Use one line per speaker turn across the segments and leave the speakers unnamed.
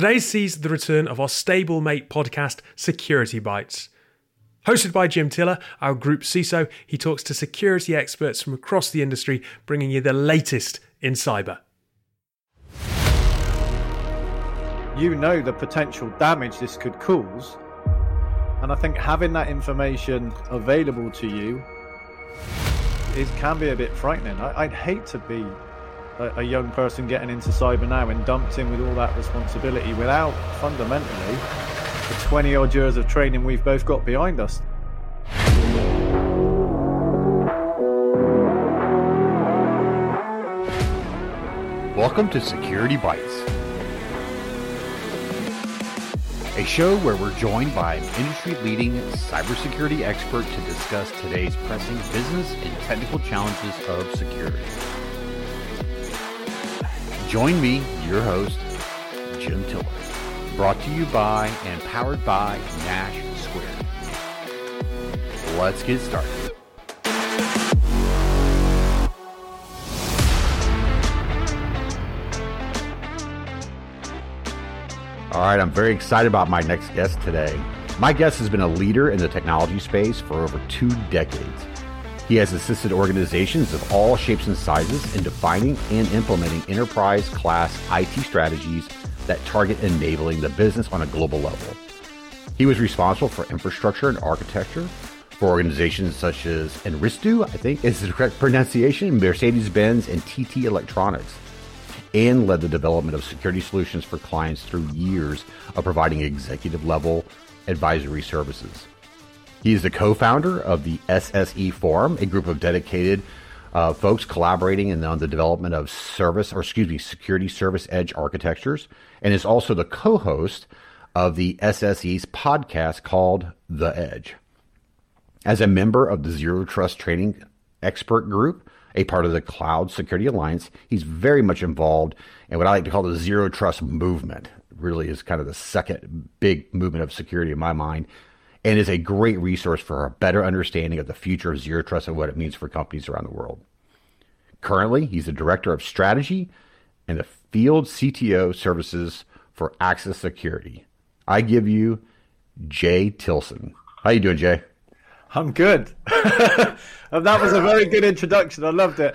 Today sees the return of our stablemate podcast, Security Bytes. Hosted by Jim Tiller, our group CISO, he talks to security experts from across the industry, bringing you the latest in cyber.
You know the potential damage this could cause, and I think having that information available to you it can be a bit frightening. I, would hate to be a, young person getting into cyber now and dumped in with all that responsibility without fundamentally the 20 odd years of training we've both got behind us.
Welcome to Security Bytes a show where we're joined by an industry leading cybersecurity expert to discuss today's pressing business and technical challenges of security. Join me, your host, Jim Tiller, brought to you by and powered by Nash Squared. Let's get started. All right, I'm very excited about my next guest today. My guest has been a leader in the technology space for over two decades. He has assisted organizations of all shapes and sizes in defining and implementing enterprise class IT strategies that target enabling the business on a global level. He was responsible for infrastructure and architecture for organizations such as Enristu, I think is the correct pronunciation, Mercedes Benz, and TT Electronics and led the development of security solutions for clients through years of providing executive level advisory services. He is the co founder of the SSE Forum, a group of dedicated uh, folks collaborating in, on the development of service, or excuse me, security service edge architectures, and is also the co host of the SSE's podcast called The Edge. As a member of the Zero Trust Training Expert Group, a part of the Cloud Security Alliance. He's very much involved in what I like to call the zero trust movement. Really is kind of the second big movement of security in my mind, and is a great resource for a better understanding of the future of zero trust and what it means for companies around the world. Currently, he's the director of strategy and the field CTO services for Axis Security. I give you Jaye Tillson. How you doing, Jaye?
I'm good. that was a very good introduction. I loved it.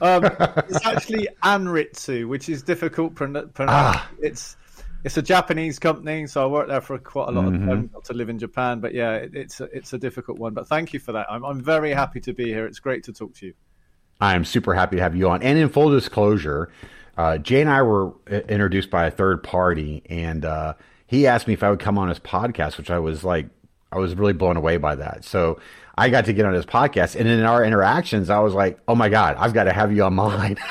Um, it's actually Anritsu, which is difficult to pronounce. Ah. It's it's a Japanese company, so I worked there for quite a lot mm-hmm. of time. Got to live in Japan, but yeah, it, it's a, it's a difficult one. But thank you for that. I'm I'm very happy to be here. It's great to talk to you.
I am super happy to have you on. And in full disclosure, uh, Jaye and I were uh, introduced by a third party, and uh, he asked me if I would come on his podcast, which I was like I was really blown away by that. So I got to get on his podcast, and in our interactions, I was like, "Oh my god, I've got to have you on mine."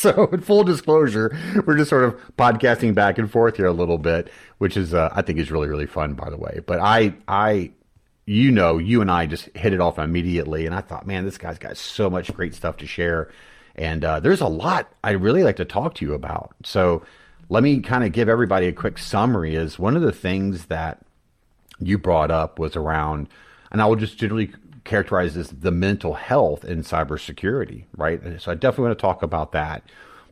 so, in full disclosure, we're just sort of podcasting back and forth here a little bit, which is uh, I think is really really fun, by the way. But I I you know, you and I just hit it off immediately, and I thought, man, this guy's got so much great stuff to share, and uh, there's a lot I really like to talk to you about. So. Let me kind of give everybody a quick summary. Is one of the things that you brought up was around, and I will just generally characterize this the mental health in cybersecurity, right? So I definitely want to talk about that.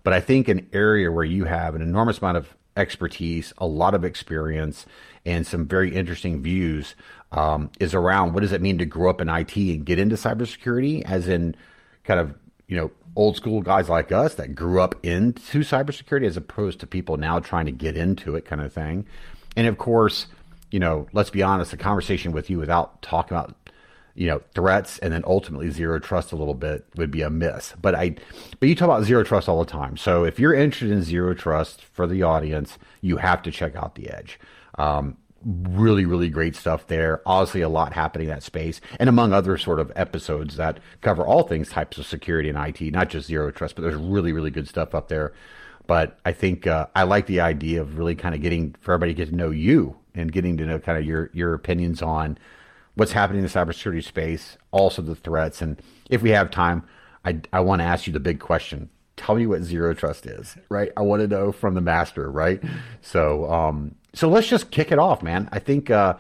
But I think an area where you have an enormous amount of expertise, a lot of experience, and some very interesting views um, is around what does it mean to grow up in IT and get into cybersecurity, as in kind of you know old school guys like us that grew up into cybersecurity as opposed to people now trying to get into it, kind of thing. And of course, you know, let's be honest, a conversation with you without talking about, you know, threats and then ultimately zero trust a little bit would be a miss. But I, but you talk about zero trust all the time. So if you're interested in zero trust for the audience, you have to check out the Edge. Um, really, really great stuff there. Obviously, a lot happening in that space, and among other sort of episodes that cover all things types of security and IT, not just zero trust, but there's really, really good stuff up there. But I think uh, I like the idea of really kind of getting for everybody to get to know you and getting to know kind of your your opinions on what's happening in the cybersecurity space, also the threats, and if we have time, I I want to ask you the big question. Tell me what zero trust is, right? I want to know from the master, right? So um, so let's just kick it off, man. I think uh,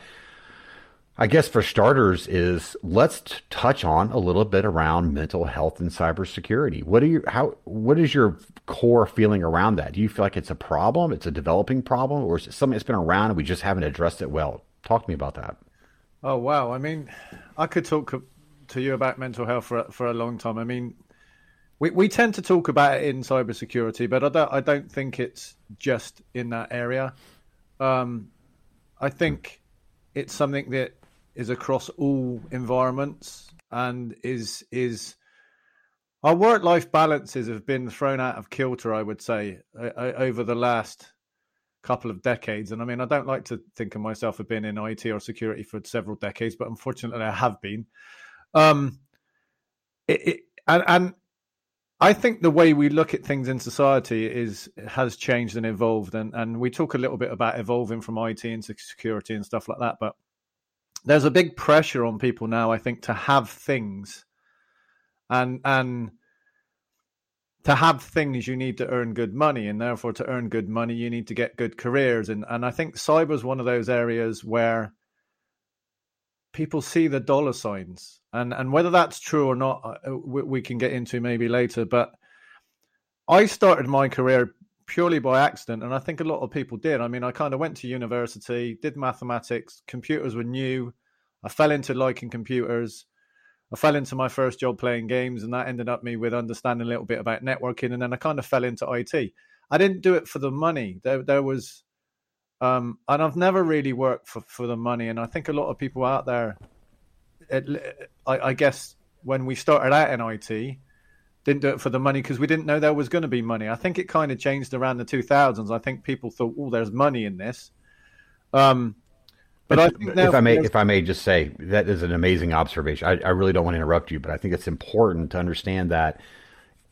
I guess for starters is let's t- touch on a little bit around mental health and cybersecurity. What are you how what is your core feeling around that? Do you feel like it's a problem, it's a developing problem, or is it something that's been around and we just haven't addressed it well? Talk to me about that.
Oh wow! I mean, I could talk to you about mental health for for a long time. I mean, we we tend to talk about it in cybersecurity, but I don't I don't think it's just in that area. Um, I think it's something that is across all environments and is is our work life balances have been thrown out of kilter. I would say over the last couple of decades. And I mean, I don't like to think of myself as being in IT or security for several decades, but unfortunately, I have been. Um, it, it, and, and I think the way we look at things in society is has changed and evolved, and and we talk a little bit about evolving from IT into security and stuff like that. But there's a big pressure on people now, I think, to have things, and and to have things you need to earn good money, and therefore to earn good money you need to get good careers, and and I think cyber is one of those areas where people see the dollar signs. And and whether that's true or not uh, uh, we, we, can get into maybe later but i started my career purely by accident and i think a lot of people did. I mean i kind of went to university did mathematics computers were new i fell into liking computers i fell into my first job playing games and that ended up me with understanding a little bit about networking and then i kind of fell into it i didn't do it for the money there, there was um, and I've never really worked for, for the money. And I think a lot of people out there, it, I, I, guess when we started out in IT, didn't do it for the money because we didn't know there was going to be money. I think it kind of changed around the 2000s. I think people thought, "Oh, there's money in this." Um,
but, but if I may, if I may just say that is an amazing observation. I, I really don't want to interrupt you, but I think it's important to understand that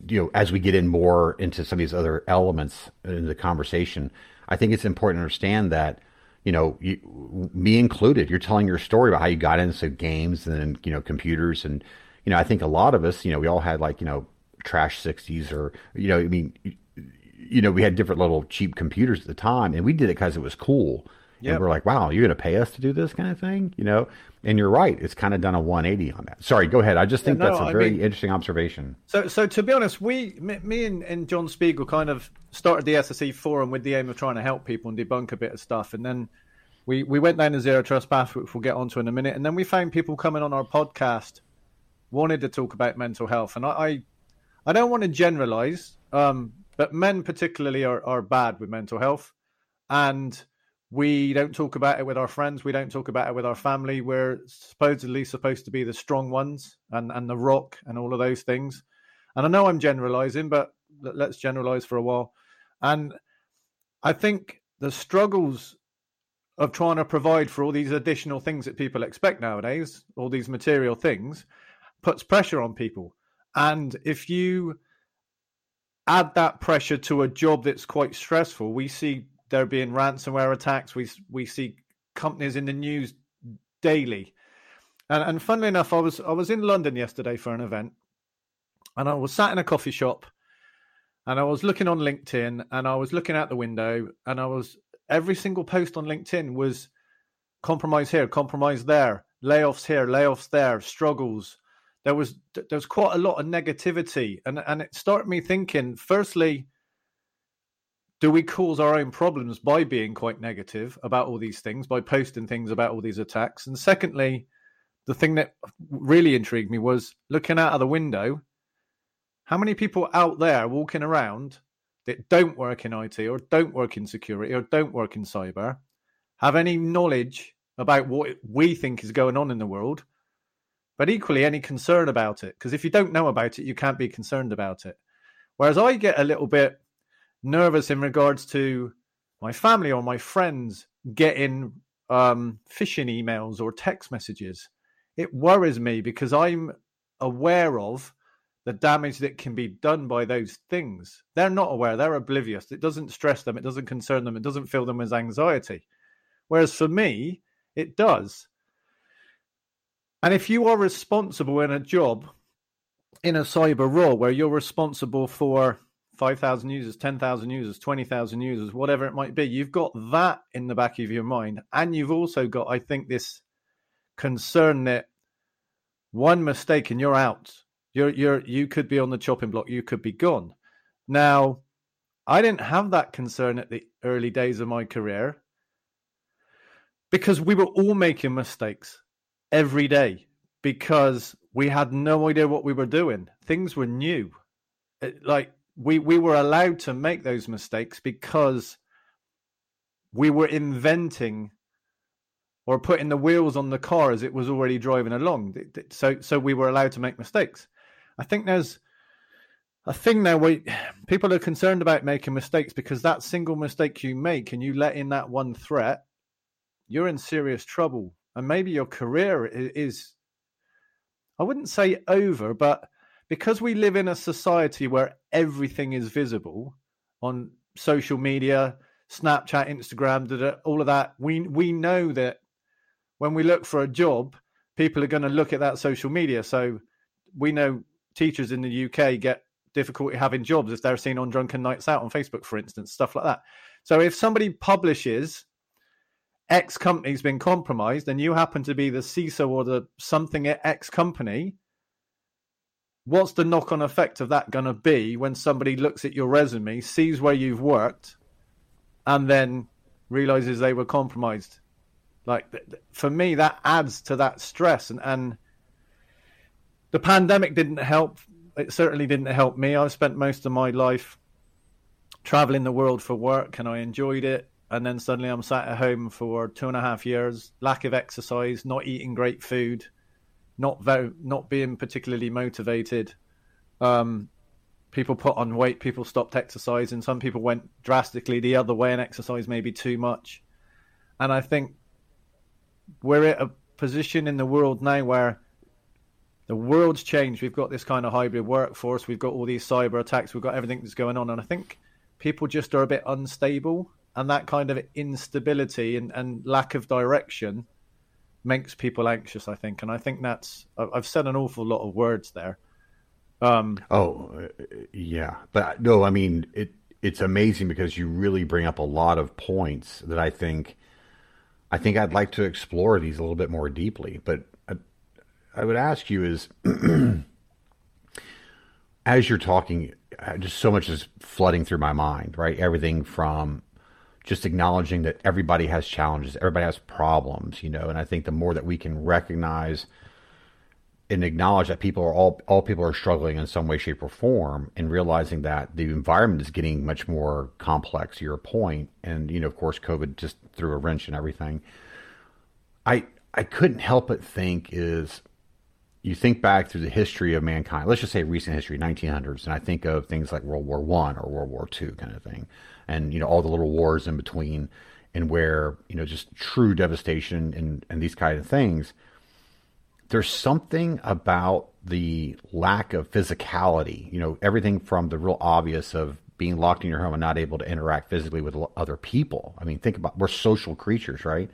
you know as we get in more into some of these other elements in the conversation I think it's important to understand that, you know, you, me included, you're telling your story about how you got into games and, you know, computers. And, you know, I think a lot of us, you know, we all had like, you know, trash 60s or, you know, I mean, you know, we had different little cheap computers at the time and we did it because it was cool. Yep. And we're like, wow, you're going to pay us to do this kind of thing, you know? And you're right; it's kind of done a 180 on that. Sorry, go ahead. I just think yeah, no, that's a very mean, interesting observation.
So, so to be honest, we, me, and, and John Spiegel, kind of started the SSE forum with the aim of trying to help people and debunk a bit of stuff, and then we we went down the zero trust path, which we'll get onto in a minute, and then we found people coming on our podcast wanted to talk about mental health, and I I, I don't want to generalize, um, but men particularly are are bad with mental health, and we don't talk about it with our friends. We don't talk about it with our family. We're supposedly supposed to be the strong ones and, and the rock and all of those things. And I know I'm generalizing, but let's generalize for a while. And I think the struggles of trying to provide for all these additional things that people expect nowadays, all these material things, puts pressure on people. And if you add that pressure to a job that's quite stressful, we see there being ransomware attacks. We we see companies in the news daily. And and funnily enough, I was I was in London yesterday for an event, and I was sat in a coffee shop, and I was looking on LinkedIn, and I was looking out the window, and I was every single post on LinkedIn was compromise here, compromise there, layoffs here, layoffs there, struggles. There was there was quite a lot of negativity, and and it started me thinking. Firstly, do we cause our own problems by being quite negative about all these things, by posting things about all these attacks? And secondly, the thing that really intrigued me was looking out of the window, how many people out there walking around that don't work in IT or don't work in security or don't work in cyber have any knowledge about what we think is going on in the world, but equally any concern about it? Because if you don't know about it, you can't be concerned about it. Whereas I get a little bit nervous in regards to my family or my friends getting um, phishing emails or text messages. It worries me because I'm aware of the damage that can be done by those things. They're not aware, they're oblivious. It doesn't stress them, it doesn't concern them, it doesn't fill them with anxiety. Whereas for me, it does. And if you are responsible in a job, in a cyber role where you're responsible for 5,000 users, 10,000 users, 20,000 users, whatever it might be. You've got that in the back of your mind. And you've also got, I think, this concern that one mistake and you're out. You're you're you could be on the chopping block. You could be gone. Now, I didn't have that concern at the early days of my career because we were all making mistakes every day because we had no idea what we were doing. Things were new. It, like we we were allowed to make those mistakes because we were inventing or putting the wheels on the car as it was already driving along. So so we were allowed to make mistakes. I think there's a thing now where people are concerned about making mistakes because that single mistake you make and you let in that one threat, you're in serious trouble. And maybe your career is, I wouldn't say over, but because we live in a society where everything is visible on social media, Snapchat, Instagram, all of that, we we know that when we look for a job, people are going to look at that social media. So we know teachers in the UK get difficulty having jobs if they're seen on drunken nights out on Facebook, for instance, stuff like that. So if somebody publishes X company's been compromised and you happen to be the CISO or the something at X company, what's the knock on effect of that going to be when somebody looks at your resume, sees where you've worked, and then realizes they were compromised? Like for me, that adds to that stress, and and the pandemic didn't help. It certainly didn't help me. I've spent most of my life traveling the world for work, and I enjoyed it. And then suddenly, I'm sat at home for two and a half years, lack of exercise, not eating great food, not very, not being particularly motivated. Um, people put on weight, people stopped exercising. Some people went drastically the other way and exercised maybe too much. And I think we're at a position in the world now where the world's changed. We've got this kind of hybrid workforce. We've got all these cyber attacks. We've got everything that's going on. And I think people just are a bit unstable. And that kind of instability and, and lack of direction makes people anxious, I think. And I think that's, I've said an awful lot of words there.
Um, oh, yeah. But no, I mean, it, it's amazing because you really bring up a lot of points that I think I think I'd like to explore these a little bit more deeply. But I, I would ask you is, as you're talking, uh, just so much is flooding through my mind, right? Everything from just acknowledging that everybody has challenges, everybody has problems, you know, and I think the more that we can recognize – and acknowledge that people are all all people are struggling in some way, shape, or form, and realizing that the environment is getting much more complex. Your point, and you know, of course, COVID just threw a wrench in everything. I I couldn't help but think is you think back through the history of mankind. Let's just say recent history, 1900s, and I think of things like World War One or World War Two, kind of thing, and you know all the little wars in between, and where you know just true devastation and and these kind of things there's something about the lack of physicality, you know, everything from the real obvious of being locked in your home and not able to interact physically with other people. I mean, think about we're social creatures, right?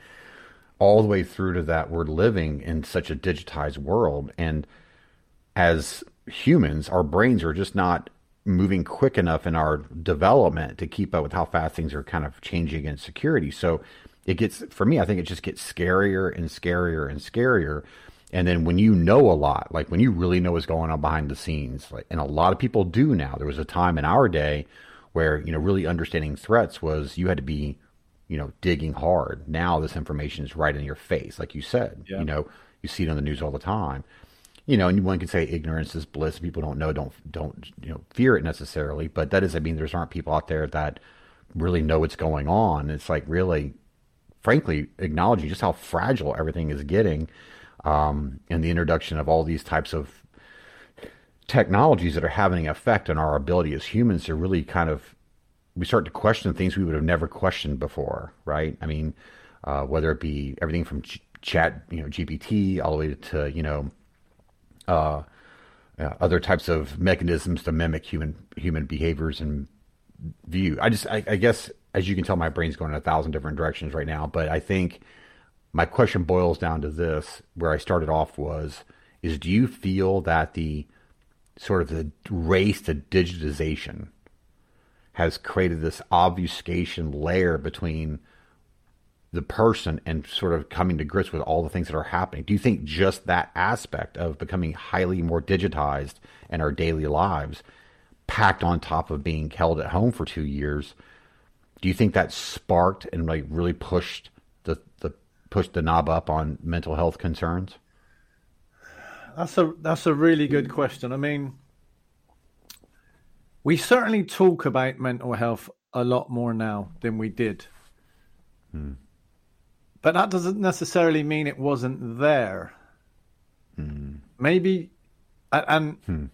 All the way through to that we're living in such a digitized world and as humans, our brains are just not moving quick enough in our development to keep up with how fast things are kind of changing in security. So it gets for me, I think it just gets scarier and scarier and scarier and then when you know a lot, like when you really know what's going on behind the scenes, like, and a lot of people do now. There was a time in our day where you know really understanding threats was you had to be, you know, digging hard. Now this information is right in your face, like you said. Yeah. You know, you see it on the news all the time. You know, and one could say ignorance is bliss. People don't know, don't don't you know fear it necessarily, but that doesn't mean there's aren't people out there that really know what's going on. It's like really, frankly, acknowledging just how fragile everything is getting um, and the introduction of all these types of technologies that are having an effect on our ability as humans to really kind of we start to question things we would have never questioned before, right? I mean, uh, whether it be everything from G- chat, you know, GPT, all the way to you know, uh, uh, other types of mechanisms to mimic human human behaviors and view. I just, I, I guess, as you can tell, my brain's going in a thousand different directions right now. But I think my question boils down to this where I started off was is do you feel that the sort of the race to digitization has created this obfuscation layer between the person and sort of coming to grips with all the things that are happening. Do you think just that aspect of becoming highly more digitized in our daily lives, packed on top of being held at home for two years, do you think that sparked and like really pushed the the pushed the knob up on mental health concerns?
That's a that's a really good question. I mean, we certainly talk about mental health a lot more now than we did. Hmm. But that doesn't necessarily mean it wasn't there. Hmm. Maybe, and hmm.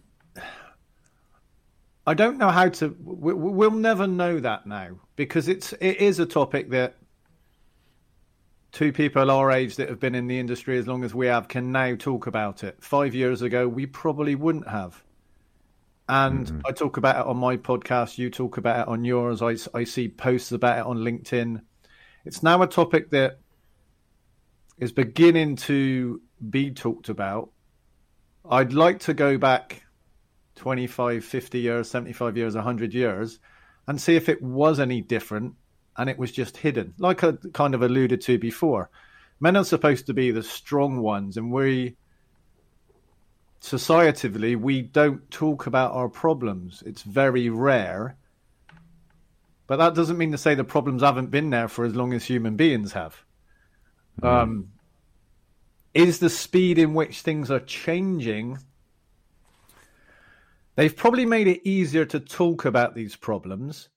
I don't know how to. We'll never know that now because it's it is a topic that two people our age that have been in the industry as long as we have can now talk about it. Five years ago, we probably wouldn't have. And mm-hmm. I talk about it on my podcast. You talk about it on yours. I, I see posts about it on LinkedIn. It's now a topic that is beginning to be talked about. I'd like to go back 25, 50 years, 75 years, 100 years and see if it was any different and it was just hidden. Like I kind of alluded to before, men are supposed to be the strong ones, and we societally we don't talk about our problems. It's very rare. But that doesn't mean to say the problems haven't been there for as long as human beings have. Um, is the speed in which things are changing? They've probably made it easier to talk about these problems,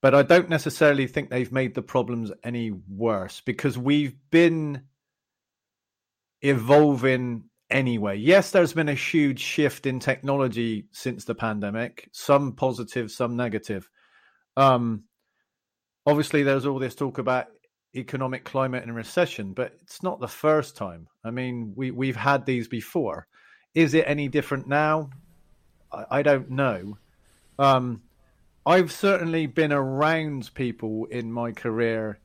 but I don't necessarily think they've made the problems any worse because we've been evolving anyway. Yes, there's been a huge shift in technology since the pandemic, some positive, some negative. Um, obviously, there's all this talk about economic climate and recession, but it's not the first time. I mean, we we've had these before. Is it any different now? I, I don't know. Um, I've certainly been around people in my career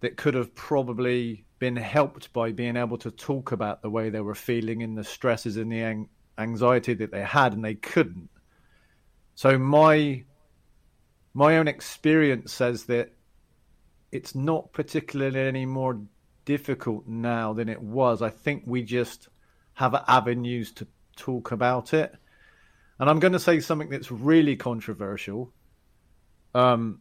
that could have probably been helped by being able to talk about the way they were feeling and the stresses and the anxiety that they had and they couldn't so my my own experience says that it's not particularly any more difficult now than it was. I think we just have avenues to talk about it. And i'm going to say something that's really controversial. Um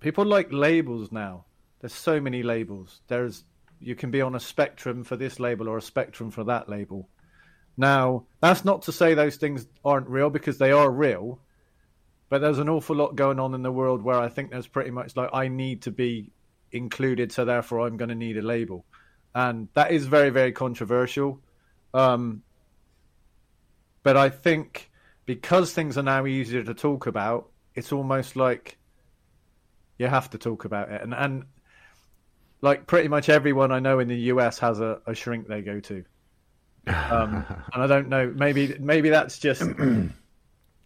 people like labels now. There's so many labels. There's you can be on a spectrum for this label or a spectrum for that label. Now, that's not to say those things aren't real because they are real, but there's an awful lot going on in the world where I think there's pretty much like I need to be included, so therefore I'm going to need a label, and that is very very controversial. Um, but I think because things are now easier to talk about, it's almost like you have to talk about it, and and like pretty much everyone I know in the US has a, a shrink they go to. Um, and I don't know, maybe maybe that's just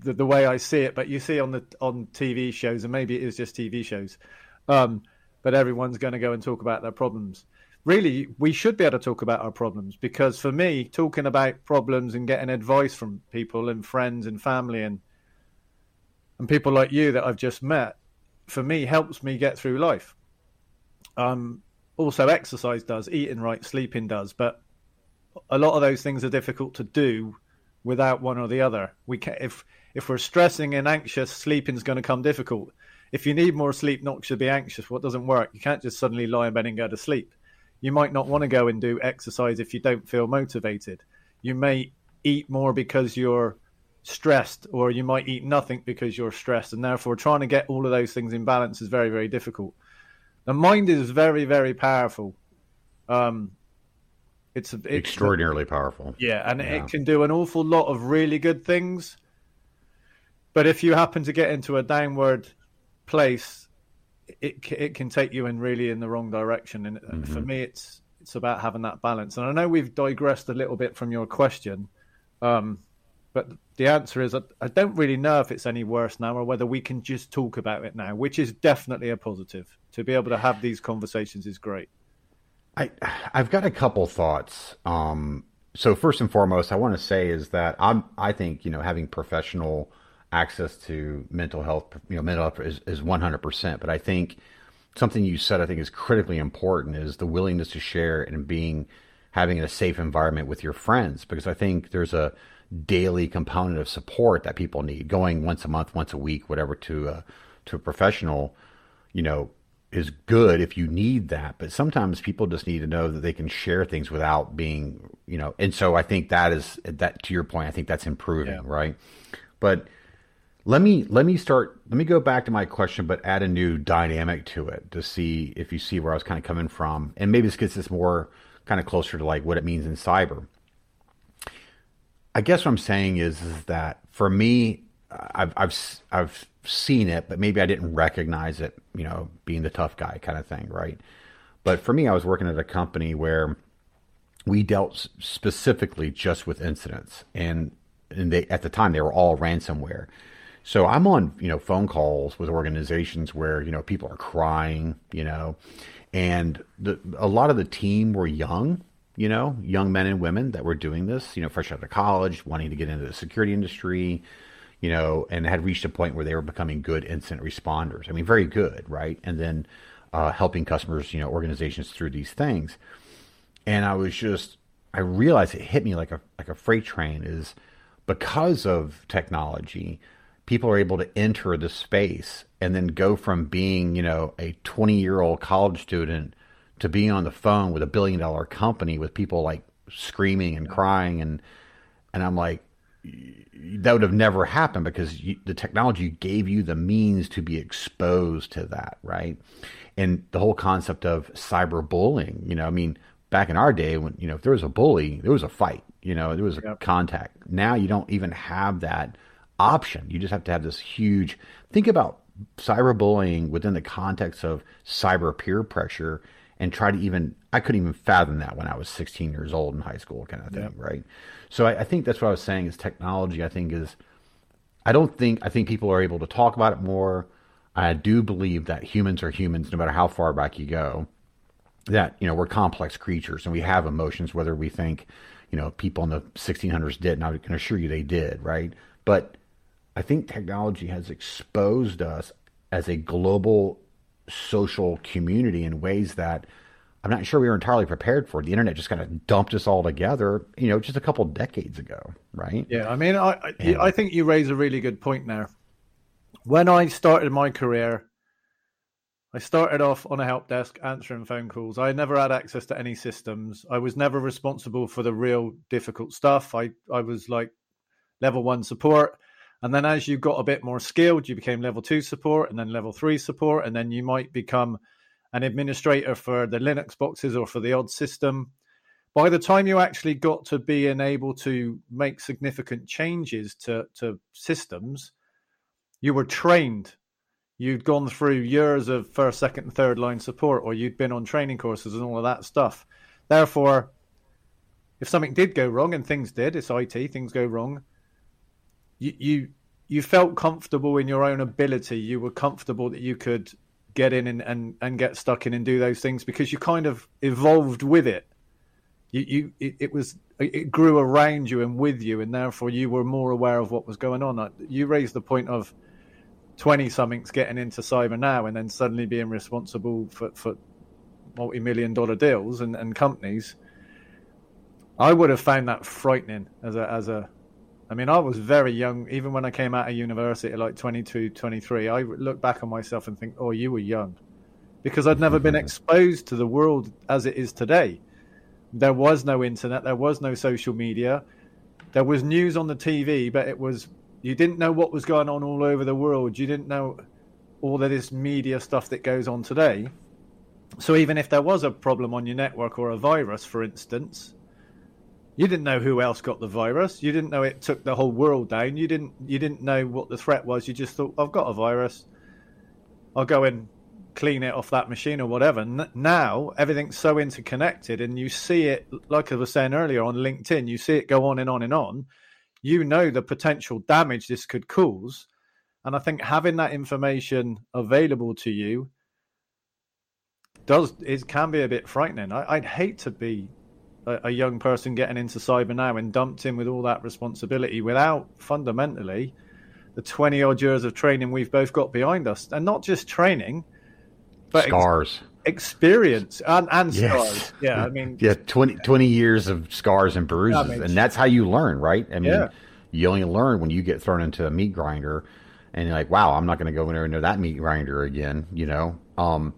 the, the way I see it. But you see on the on TV shows, and maybe it is just TV shows. Um, but everyone's going to go and talk about their problems. Really, we should be able to talk about our problems because for me, talking about problems and getting advice from people and friends and family and and people like you that I've just met, for me, helps me get through life. Um, also exercise does, eating right, sleeping does, but a lot of those things are difficult to do without one or the other. We can, if if we're stressing and anxious, sleeping is going to come difficult. If you need more sleep not to be anxious, what doesn't work? You can't just suddenly lie in bed and go to sleep. You might not want to go and do exercise if you don't feel motivated. You may eat more because you're stressed, or you might eat nothing because you're stressed, and therefore trying to get all of those things in balance is very, very difficult. The mind is very, very powerful. Um, it's, it's
extraordinarily powerful.
Yeah, and yeah. it can do an awful lot of really good things. But if you happen to get into a downward place, it it can take you in really in the wrong direction. And mm-hmm. for me, it's it's about having that balance. And I know we've digressed a little bit from your question, um, but the answer is I, I, don't really know if it's any worse now or whether we can just talk about it now, which is definitely a positive. To be able to have these conversations is great.
I I've got a couple thoughts. Um, so first and foremost, I want to say is that I'm I think you know having professional access to mental health, you know, mental health is, is 100%. But I think something you said I think is critically important is the willingness to share and being having in a safe environment with your friends because I think there's a daily component of support that people need going once a month once a week whatever to a, to a professional you know is good if you need that but sometimes people just need to know that they can share things without being you know and so I think that is that to your point I think that's improving yeah. right but let me let me start. Let me go back to my question, but add a new dynamic to it to see if you see where I was kind of coming from, and maybe this gets us more kind of closer to like what it means in cyber. I guess what I'm saying is, is that for me, I've I've I've seen it, but maybe I didn't recognize it. You know, being the tough guy kind of thing, right? But for me, I was working at a company where we dealt specifically just with incidents, and and they at the time they were all ransomware so I'm on, you know, phone calls with organizations where, you know, people are crying, you know, and the, a lot of the team were young, you know, young men and women that were doing this, you know, fresh out of college, wanting to get into the security industry, you know, and had reached a point where they were becoming good incident responders. I mean, very good, right? And then uh, helping customers, you know, organizations through these things. And I was just, I realized it hit me like a like a freight train is because of technology people are able to enter the space and then go from being, you know, a 20 year old college student to being on the phone with a billion dollar company with people like screaming and crying and and I'm like that would have never happened because you, the technology gave you the means to be exposed to that, right? And the whole concept of cyberbullying, you know, I mean, back in our day when, you know, if there was a bully, there was a fight, you know, there was a yep. contact. Now you don't even have that option. You just have to have this huge. Think about cyberbullying within the context of cyber peer pressure and try to even I couldn't even fathom that when I was 16 years old in high school, kind of thing, yeah. right? So I, I, think that's what I was saying is technology. I think is I don't think I think people are able to talk about it more. I do believe that humans are humans, no matter how far back you go. That you know we're complex creatures and we have emotions, whether we think you know people in the 1600s did, and I can assure you they did, right? But I think technology has exposed us as a global social community in ways that I'm not sure we were entirely prepared for. The internet just kind of dumped us all together, you know, just a couple decades ago, right?
Yeah, I mean, I I, I think you raise a really good point there. When I started my career, I started off on a help desk answering phone calls. I never had access to any systems. I was never responsible for the real difficult stuff. I I was like level one support and then as you got a bit more skilled, you became level two support and then level three support. And then you might become an administrator for the Linux boxes or for the odd system. By the time you actually got to being able to make significant changes to, to systems, you were trained. You'd gone through years of first, second, and third line support, or you'd been on training courses and all of that stuff. Therefore, if something did go wrong, and things did, it's IT, things go wrong, you you you felt comfortable in your own ability. You were comfortable that you could get in and, and, and get stuck in and do those things because you kind of evolved with it. You you it, it was it grew around you and with you, and therefore you were more aware of what was going on. Uh, you raised the point of twenty somethings getting into cyber now, and then suddenly being responsible for for multi million dollar deals and, and companies. I would have found that frightening as a as a I mean, I was very young, even when I came out of university, like 22, 23. I look back on myself and think, oh, you were young. Because I'd never been exposed to the world as it is today. There was no internet, there was no social media. There was news on the TV, but it was, you didn't know what was going on all over the world. You didn't know all of this media stuff that goes on today. So even if there was a problem on your network or a virus, for instance, you didn't know who else got the virus. You didn't know it took the whole world down. You didn't you didn't know what the threat was. You just thought, I've got a virus. I'll go and clean it off that machine or whatever. now everything's so interconnected, and you see it, like I was saying earlier on LinkedIn, you see it go on and on and on. You know the potential damage this could cause, and I think having that information available to you does it can be a bit frightening. I, would hate to be a, a young person getting into cyber now and dumped in with all that responsibility without fundamentally the 20 odd years of training we've both got behind us. And not just training, but ex-
Scars.
experience and, and
Yes.
scars. Yeah, I mean,
Yeah, 20, 20 years of scars and bruises,
I mean,
and that's how you learn, right? I mean,
Yeah.
you only learn when you get thrown into a meat grinder, and you're like, "Wow, I'm not going to go in there into that meat grinder again," you know. Um,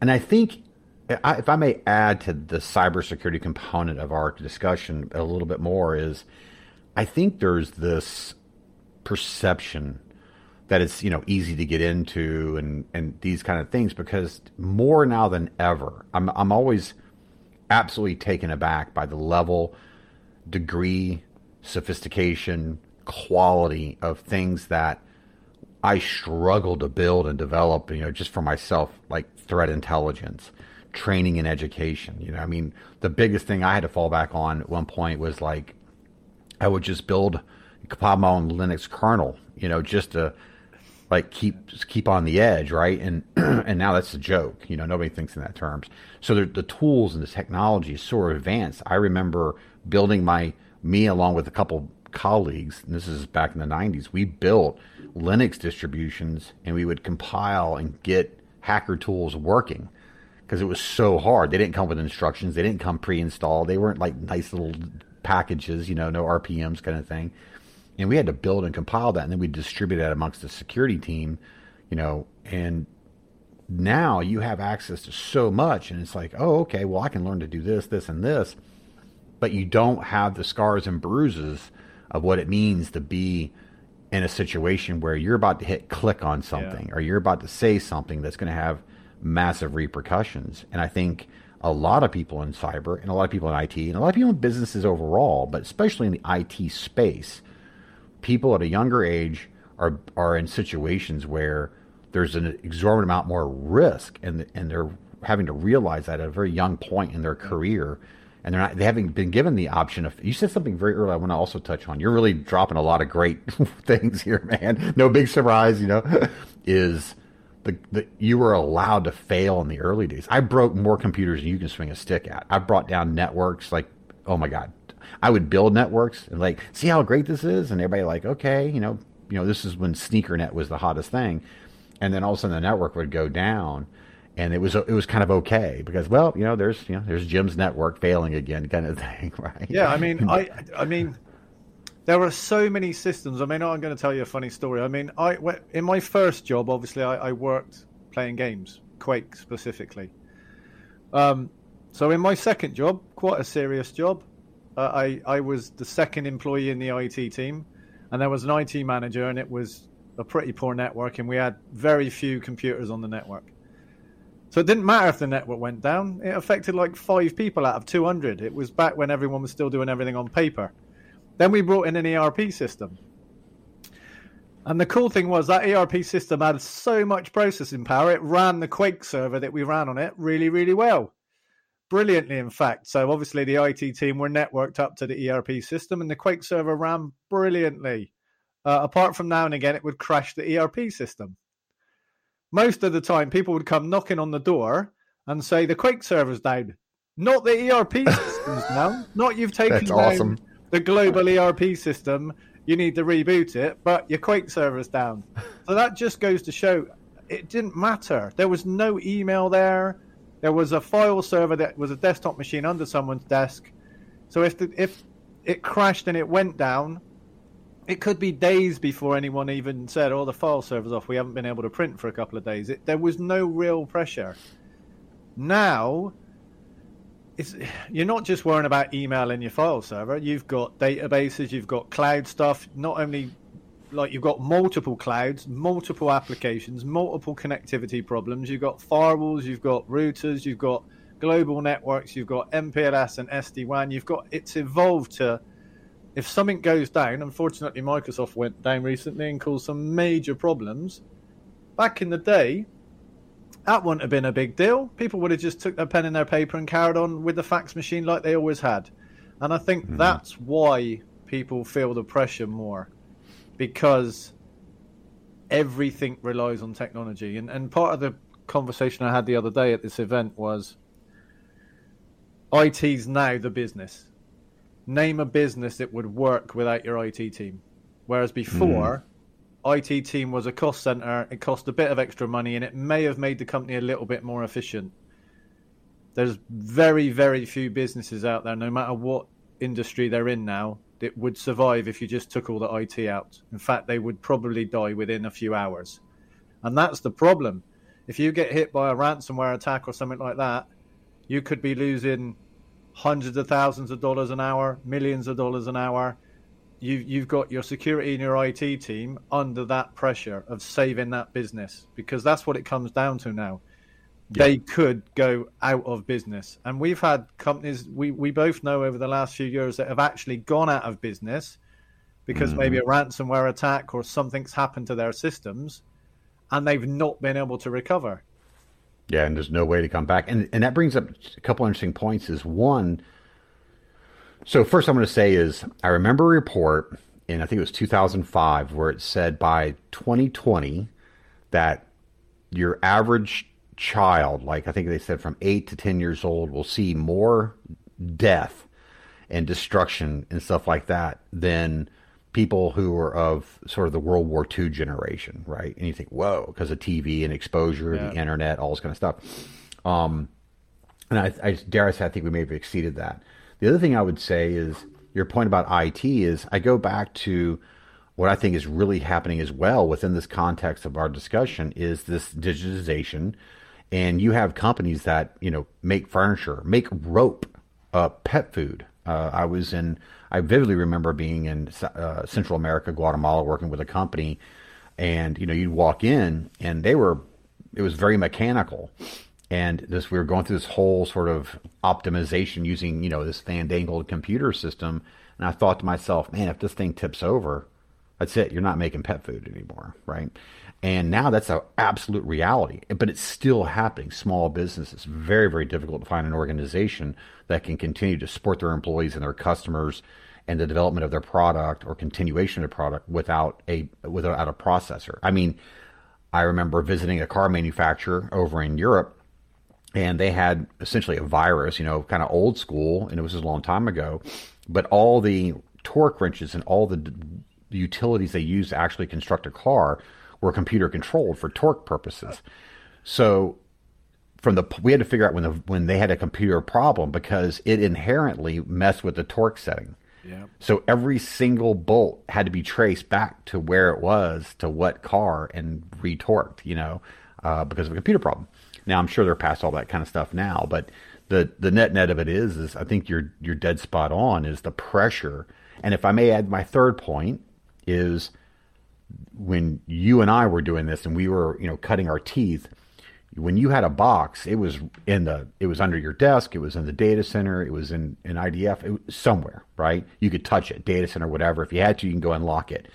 and I think, I, if I may add to the cybersecurity component of our discussion a little bit more, is I think there's this perception that it's you know easy to get into and and these kind of things because more now than ever I'm I'm always absolutely taken aback by the level degree sophistication quality of things that I struggle to build and develop you know just for myself like threat intelligence training and education you know I mean the biggest thing I had to fall back on at one point was like I would just build compile my own Linux kernel, you know, just to like keep keep on the edge, right? And and now that's a joke, you know, nobody thinks in that terms. So the, the tools and the technology is so advanced. I remember building my me along with a couple colleagues, and this is back in the '90s. We built Linux distributions, and we would compile and get hacker tools working because it was so hard. They didn't come with instructions. They didn't come pre-installed. They weren't like nice little packages, you know, no RPMs kind of thing. And we had to build and compile that, and then we distribute that amongst the security team, you know. And now you have access to so much, and it's like, oh, okay, well, I can learn to do this, this, and this, but you don't have the scars and bruises of what it means to be in a situation where you're about to hit click on something or you're about to say something that's going to have massive repercussions. And I think a lot of people in cyber and a lot of people in IT and a lot of people in businesses overall, but especially in the IT space, people at a younger age are are in situations where there's an exorbitant amount more risk and and they're having to realize that at a very young point in their career and they're not they haven't been given the option of you said something very early i want to also touch on you're really dropping a lot of great things here man no big surprise you know is the, the you were allowed to fail in the early days. I broke more computers than you can swing a stick at. I brought down networks like oh my god. I would build networks and like see how great this is? And everybody like okay you know you know this is when sneakernet was the hottest thing. And then all of a sudden the network would go down and it was it was kind of okay because well you know there's you know there's Jim's network failing again kind of thing right?
Yeah, I mean, I, I mean, there are so many systems. I mean, I'm going to tell you a funny story. I mean, I in my first job, obviously, I, I worked playing games, Quake specifically. Um, so in my second job, quite a serious job, uh, I I was the second employee in the IT team, and there was an IT manager, and it was a pretty poor network, and we had very few computers on the network. So it didn't matter if the network went down. It affected like five people out of 200. It was back when everyone was still doing everything on paper. Then we brought in an ERP system. And the cool thing was that ERP system had so much processing power, it ran the Quake server that we ran on it really, really well. Brilliantly, in fact. So obviously the IT team were networked up to the ERP system and the Quake server ran brilliantly. Uh, apart from now and again, it would crash the ERP system most of the time people would come knocking on the door and say the Quake server's down. Not the ERP system's down. Not you've taken
That's
down
awesome.
The global ERP system. You need to reboot it, but your Quake server's down. So that just goes to show it didn't matter. There was no email there. There was a file server that was a desktop machine under someone's desk. So if the, if it crashed and it went down, it could be days before anyone even said, "Oh, the file server's off. We haven't been able to print for a couple of days." It, there was no real pressure. Now, it's you're not just worrying about email in your file server. You've got databases. You've got cloud stuff. Not only like you've got multiple clouds, multiple applications, multiple connectivity problems. You've got firewalls. You've got routers. You've got global networks. You've got MPLS and SD WAN. You've got it's evolved to if something goes down, unfortunately, Microsoft went down recently and caused some major problems. Back in the day, that wouldn't have been a big deal. People would have just took their pen and their paper and carried on with the fax machine like they always had. And I think
Mm-hmm.
that's why people feel the pressure more because everything relies on technology. And, and part of the conversation I had the other day at this event was IT's now the business name a business that would work without your IT team. Whereas before, IT team was a cost center. It cost a bit of extra money, and it may have made the company a little bit more efficient. There's very, very few businesses out there, no matter what industry they're in now, that would survive if you just took all the IT out. In fact, they would probably die within a few hours. And that's the problem. If you get hit by a ransomware attack or something like that, you could be losing hundreds of thousands of dollars an hour, millions of dollars an hour. You, you've got your security and your IT team under that pressure of saving that business because that's what it comes down to now. Yeah. They could go out of business. And we've had companies we, we both know over the last few years that have actually gone out of business because mm-hmm. maybe a ransomware attack or something's happened to their systems and they've not been able to recover.
Yeah, and there's no way to come back. And and that brings up a couple interesting points. Is one. So first, I'm going to say is I remember a report in I think it was 2005 where it said by 2020 that your average child, like I think they said from eight to 10 years old, will see more death and destruction and stuff like that than people who are of sort of the World War II generation, right? And you think, whoa, because of TV and exposure, yeah. the internet, all this kind of stuff. Um, and I, I dare I say, I think we may have exceeded that. The other thing I would say is your point about IT is I go back to what I think is really happening as well within this context of our discussion is this digitization. And you have companies that, you know, make furniture, make rope, uh, pet food. Uh, I was in I vividly remember being in uh, Central America, Guatemala, working with a company, and you know you'd walk in and they were, it was very mechanical, and this we were going through this whole sort of optimization using you know this fandangled computer system, and I thought to myself, man, if this thing tips over, that's it. You're not making pet food anymore, right? And now that's an absolute reality, but it's still happening. Small business businesses, very, very difficult to find an organization that can continue to support their employees and their customers and the development of their product or continuation of the product without a without a processor. I mean, I remember visiting a car manufacturer over in Europe and they had essentially a virus, you know, kind of old school, and it was a long time ago, but all the torque wrenches and all the, the utilities they used to actually construct a car were computer controlled for torque purposes. So from the we had to figure out when the when they had a computer problem because it inherently messed with the torque setting. Yeah. So every single bolt had to be traced back to where it was to what car and retorqued, you know, uh, because of a computer problem. Now I'm sure they're past all that kind of stuff now, but the the net net of it is is I think you're you're dead spot on is the pressure. And if I may add my third point is when you and I were doing this and we were, you know, cutting our teeth, when you had a box, it was in the it was under your desk, it was in the data center, it was in in IDF, it was somewhere, right? You could touch it, data center, whatever. If you had to, you can go unlock it.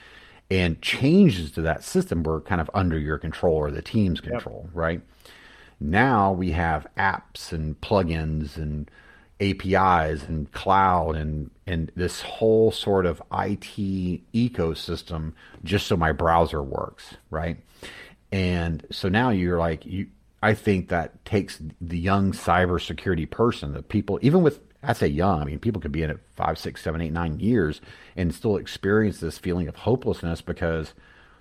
And changes to that system were kind of under your control or the team's control, yep. right? Now we have apps and plugins and APIs and cloud and and this whole sort of IT ecosystem just so my browser works, right? And so now you're like you I think that takes the young cybersecurity person, the people, even with, I say young, I mean, people could be in it five, six, seven, eight, nine years and still experience this feeling of hopelessness because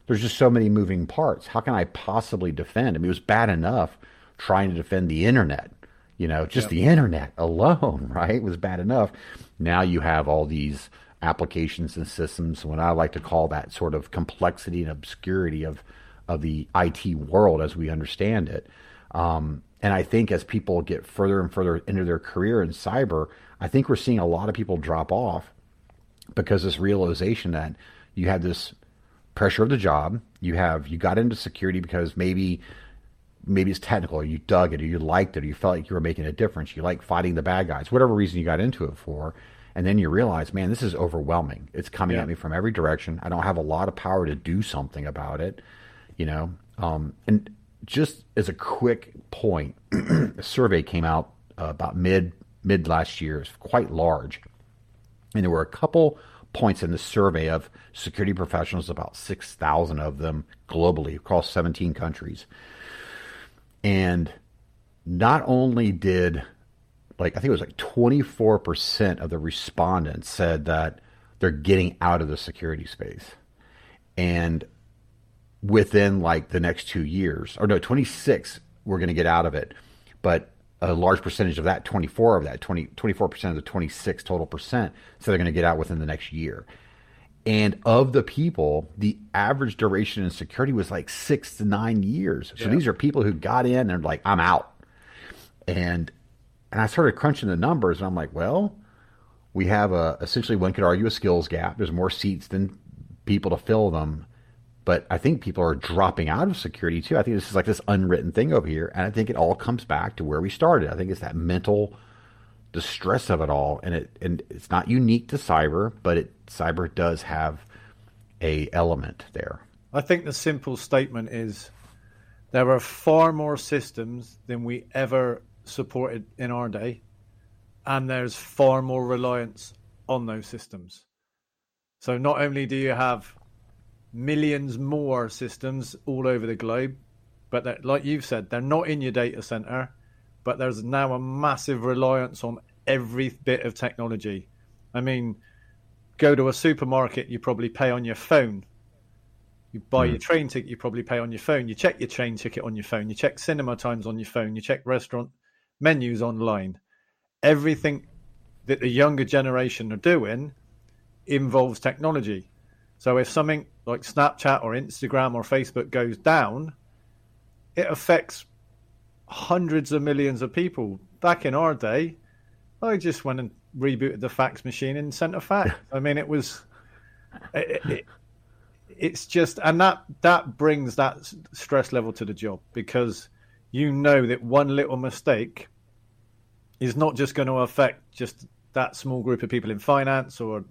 there's just so many moving parts. How can I possibly defend? I mean, it was bad enough trying to defend the internet, you know, just yep. the internet alone, right? was bad enough. Now you have all these applications and systems, what I like to call that sort of complexity and obscurity of, of the IT world as we understand it. Um, and I think as people get further and further into their career in cyber, I think we're seeing a lot of people drop off because this realization that you had this pressure of the job, you have you got into security because maybe maybe it's technical, or you dug it, or you liked it, or you felt like you were making a difference, you like fighting the bad guys, whatever reason you got into it for. And then you realize, man, this is overwhelming. It's coming yeah. at me from every direction. I don't have a lot of power to do something about it, you know. Um, and just as a quick point, a survey came out uh, about mid mid last year. It's quite large, and there were a couple points in the survey of security professionals, about six thousand of them globally across seventeen countries, and not only did like I think it was like twenty four percent of the respondents said that they're getting out of the security space, and within like the next two years, or no, 26, we're going to get out of it. But a large percentage of that, 24 of that, 20, 24% of the 26 total percent, so they're going to get out within the next year. And of the people, the average duration in security was like six to nine years. So yeah. these are people who got in and like, I'm out. And and I started crunching the numbers, and I'm like, well, we have a essentially one could argue a skills gap. There's more seats than people to fill them. But I think people are dropping out of security too. I think this is like this unwritten thing over here. And I think it all comes back to where we started. I think it's that mental the stress of it all, and it and it's not unique to cyber, but it cyber does have a element there.
I think the simple statement is there are far more systems than we ever supported in our day, and there's far more reliance on those systems. So not only do you have millions more systems all over the globe, but like you've said, they're not in your data center but there's now a massive reliance on every bit of technology. I mean, go to a supermarket, you probably pay on your phone. You buy mm. your train ticket, you probably pay on your phone. You check your train ticket on your phone. You check cinema times on your phone. You check restaurant menus online. Everything that the younger generation are doing involves technology. So if something like Snapchat or Instagram or Facebook goes down, it affects hundreds of millions of people. Back in our day, I just went and rebooted the fax machine and sent a fax. I mean, it was, it, it, it's just, and that that brings that stress level to the job because you know that one little mistake is not just going to affect just that small group of people in finance or.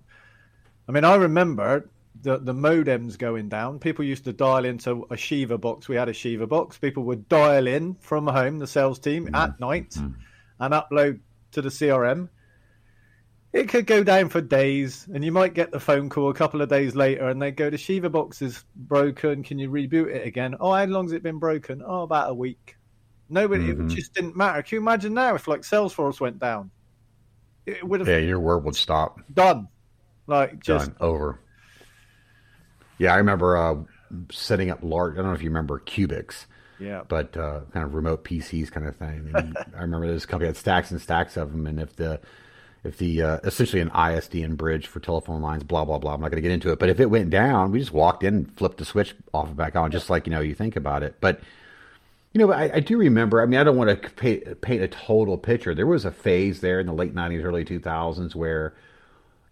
I mean, I remember the the modems going down. People used to dial into a Shiva box. We had a Shiva box. People would dial in from home, the sales team mm. at night, mm. and upload to the CRM. It could go down for days, and you might get the phone call a couple of days later, and they go, "The Shiva box is broken. Can you reboot it again?" Oh, how long's it been broken? Oh, about a week. Nobody. Mm-hmm. It just didn't matter. Can you imagine now if like Salesforce went down?
It would have. Yeah, your world would stop.
Done. Like just
done. over. Yeah, I remember uh, setting up large. I don't know if you remember Cubix.
Yeah.
But uh, kind of remote PCs kind of thing. I remember this company had stacks and stacks of them, and if the if the uh, essentially an ISDN bridge for telephone lines, blah blah blah. I'm not going to get into it, but if it went down, we just walked in, flipped the switch off and back on, just like you know you think about it. But you know, I, I do remember. I mean, I don't want to paint, paint a total picture. There was a phase there in the late '90s, early 2000s where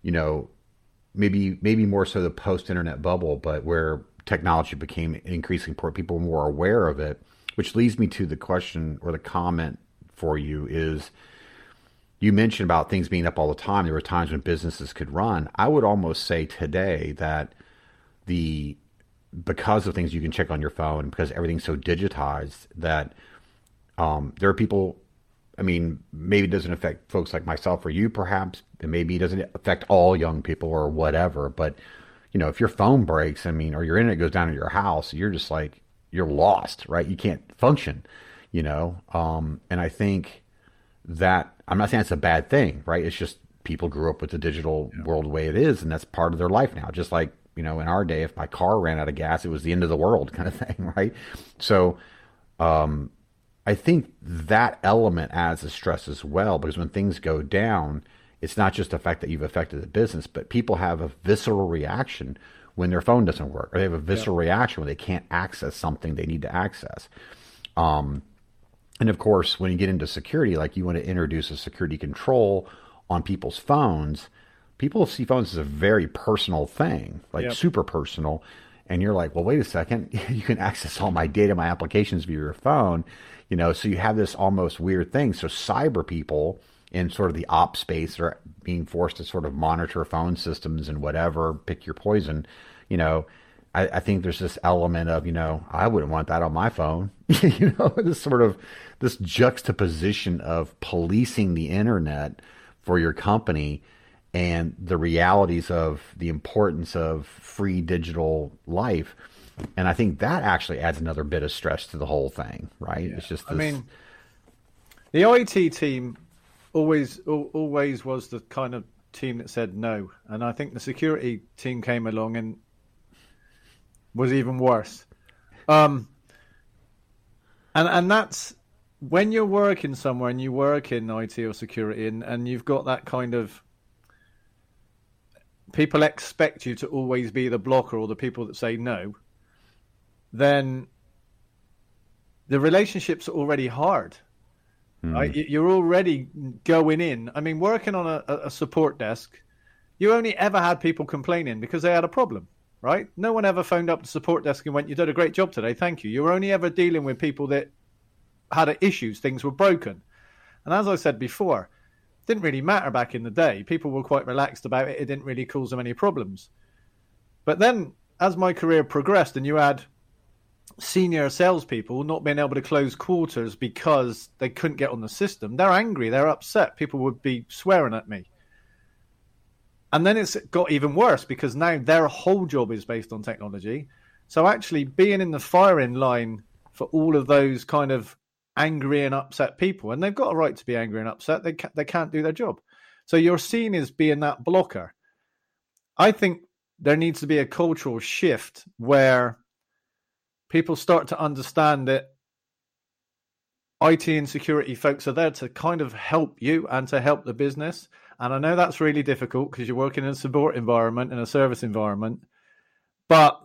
you know maybe maybe more so the post internet bubble, but where technology became increasingly important, people were more aware of it. Which leads me to the question or the comment for you is you mentioned about things being up all the time. There were times when businesses could run. I would almost say today that the because of things you can check on your phone, because everything's so digitized, that um, there are people I mean, maybe it doesn't affect folks like myself or you, perhaps, and maybe it doesn't affect all young people or whatever. But you know, if your phone breaks, I mean, or your internet goes down at your house, you're just like you're lost, right? You can't function, you know. Um, and I think that I'm not saying it's a bad thing, right? It's just people grew up with the digital yeah. world the way it is, and that's part of their life now. Just like you know, in our day, if my car ran out of gas, it was the end of the world, kind of thing, right? So, um, I think that element adds a stress as well because when things go down, it's not just the fact that you've affected the business, but people have a visceral reaction when their phone doesn't work, or they have a visceral yeah. reaction when they can't access something they need to access. Um, and of course, when you get into security, like you want to introduce a security control on people's phones, people see phones as a very personal thing, like yep. super personal. And you're like, well, wait a second, you can access all my data, my applications via your phone you know, so you have this almost weird thing. So cyber people in sort of the op space are being forced to sort of monitor phone systems and whatever, pick your poison. You know, I, I think there's this element of, you know, I wouldn't want that on my phone. you know, this sort of this juxtaposition of policing the internet for your company and the realities of the importance of free digital life and I think that actually adds another bit of stress to the whole thing, right? Yeah. It's just. This...
I mean, the IT team always always was the kind of team that said no, and I think the security team came along and was even worse. Um, and and that's when you're working somewhere and you work in IT or security and, and you've got that kind of people expect you to always be the blocker or the people that say no, then the relationship's already hard. Mm. Right? You're already going in. I mean, working on a, a support desk, you only ever had people complaining because they had a problem right? No one ever phoned up the support desk and went, "You did a great job today, thank you." You were only ever dealing with people that had issues, things were broken. And as I said before, didn't really matter back in the day. People were quite relaxed about it. It didn't really cause them any problems. But then, as my career progressed, and you had senior salespeople not being able to close quarters because they couldn't get on the system, they're angry, they're upset. People would be swearing at me. And then it's got even worse because now their whole job is based on technology. So actually being in the firing line for all of those kind of angry and upset people, and they've got a right to be angry and upset. They they can't do their job. So you're seen as being that blocker. I think there needs to be a cultural shift where people start to understand that IT and security folks are there to kind of help you and to help the business. And I know that's really difficult because you're working in a support environment in a service environment. But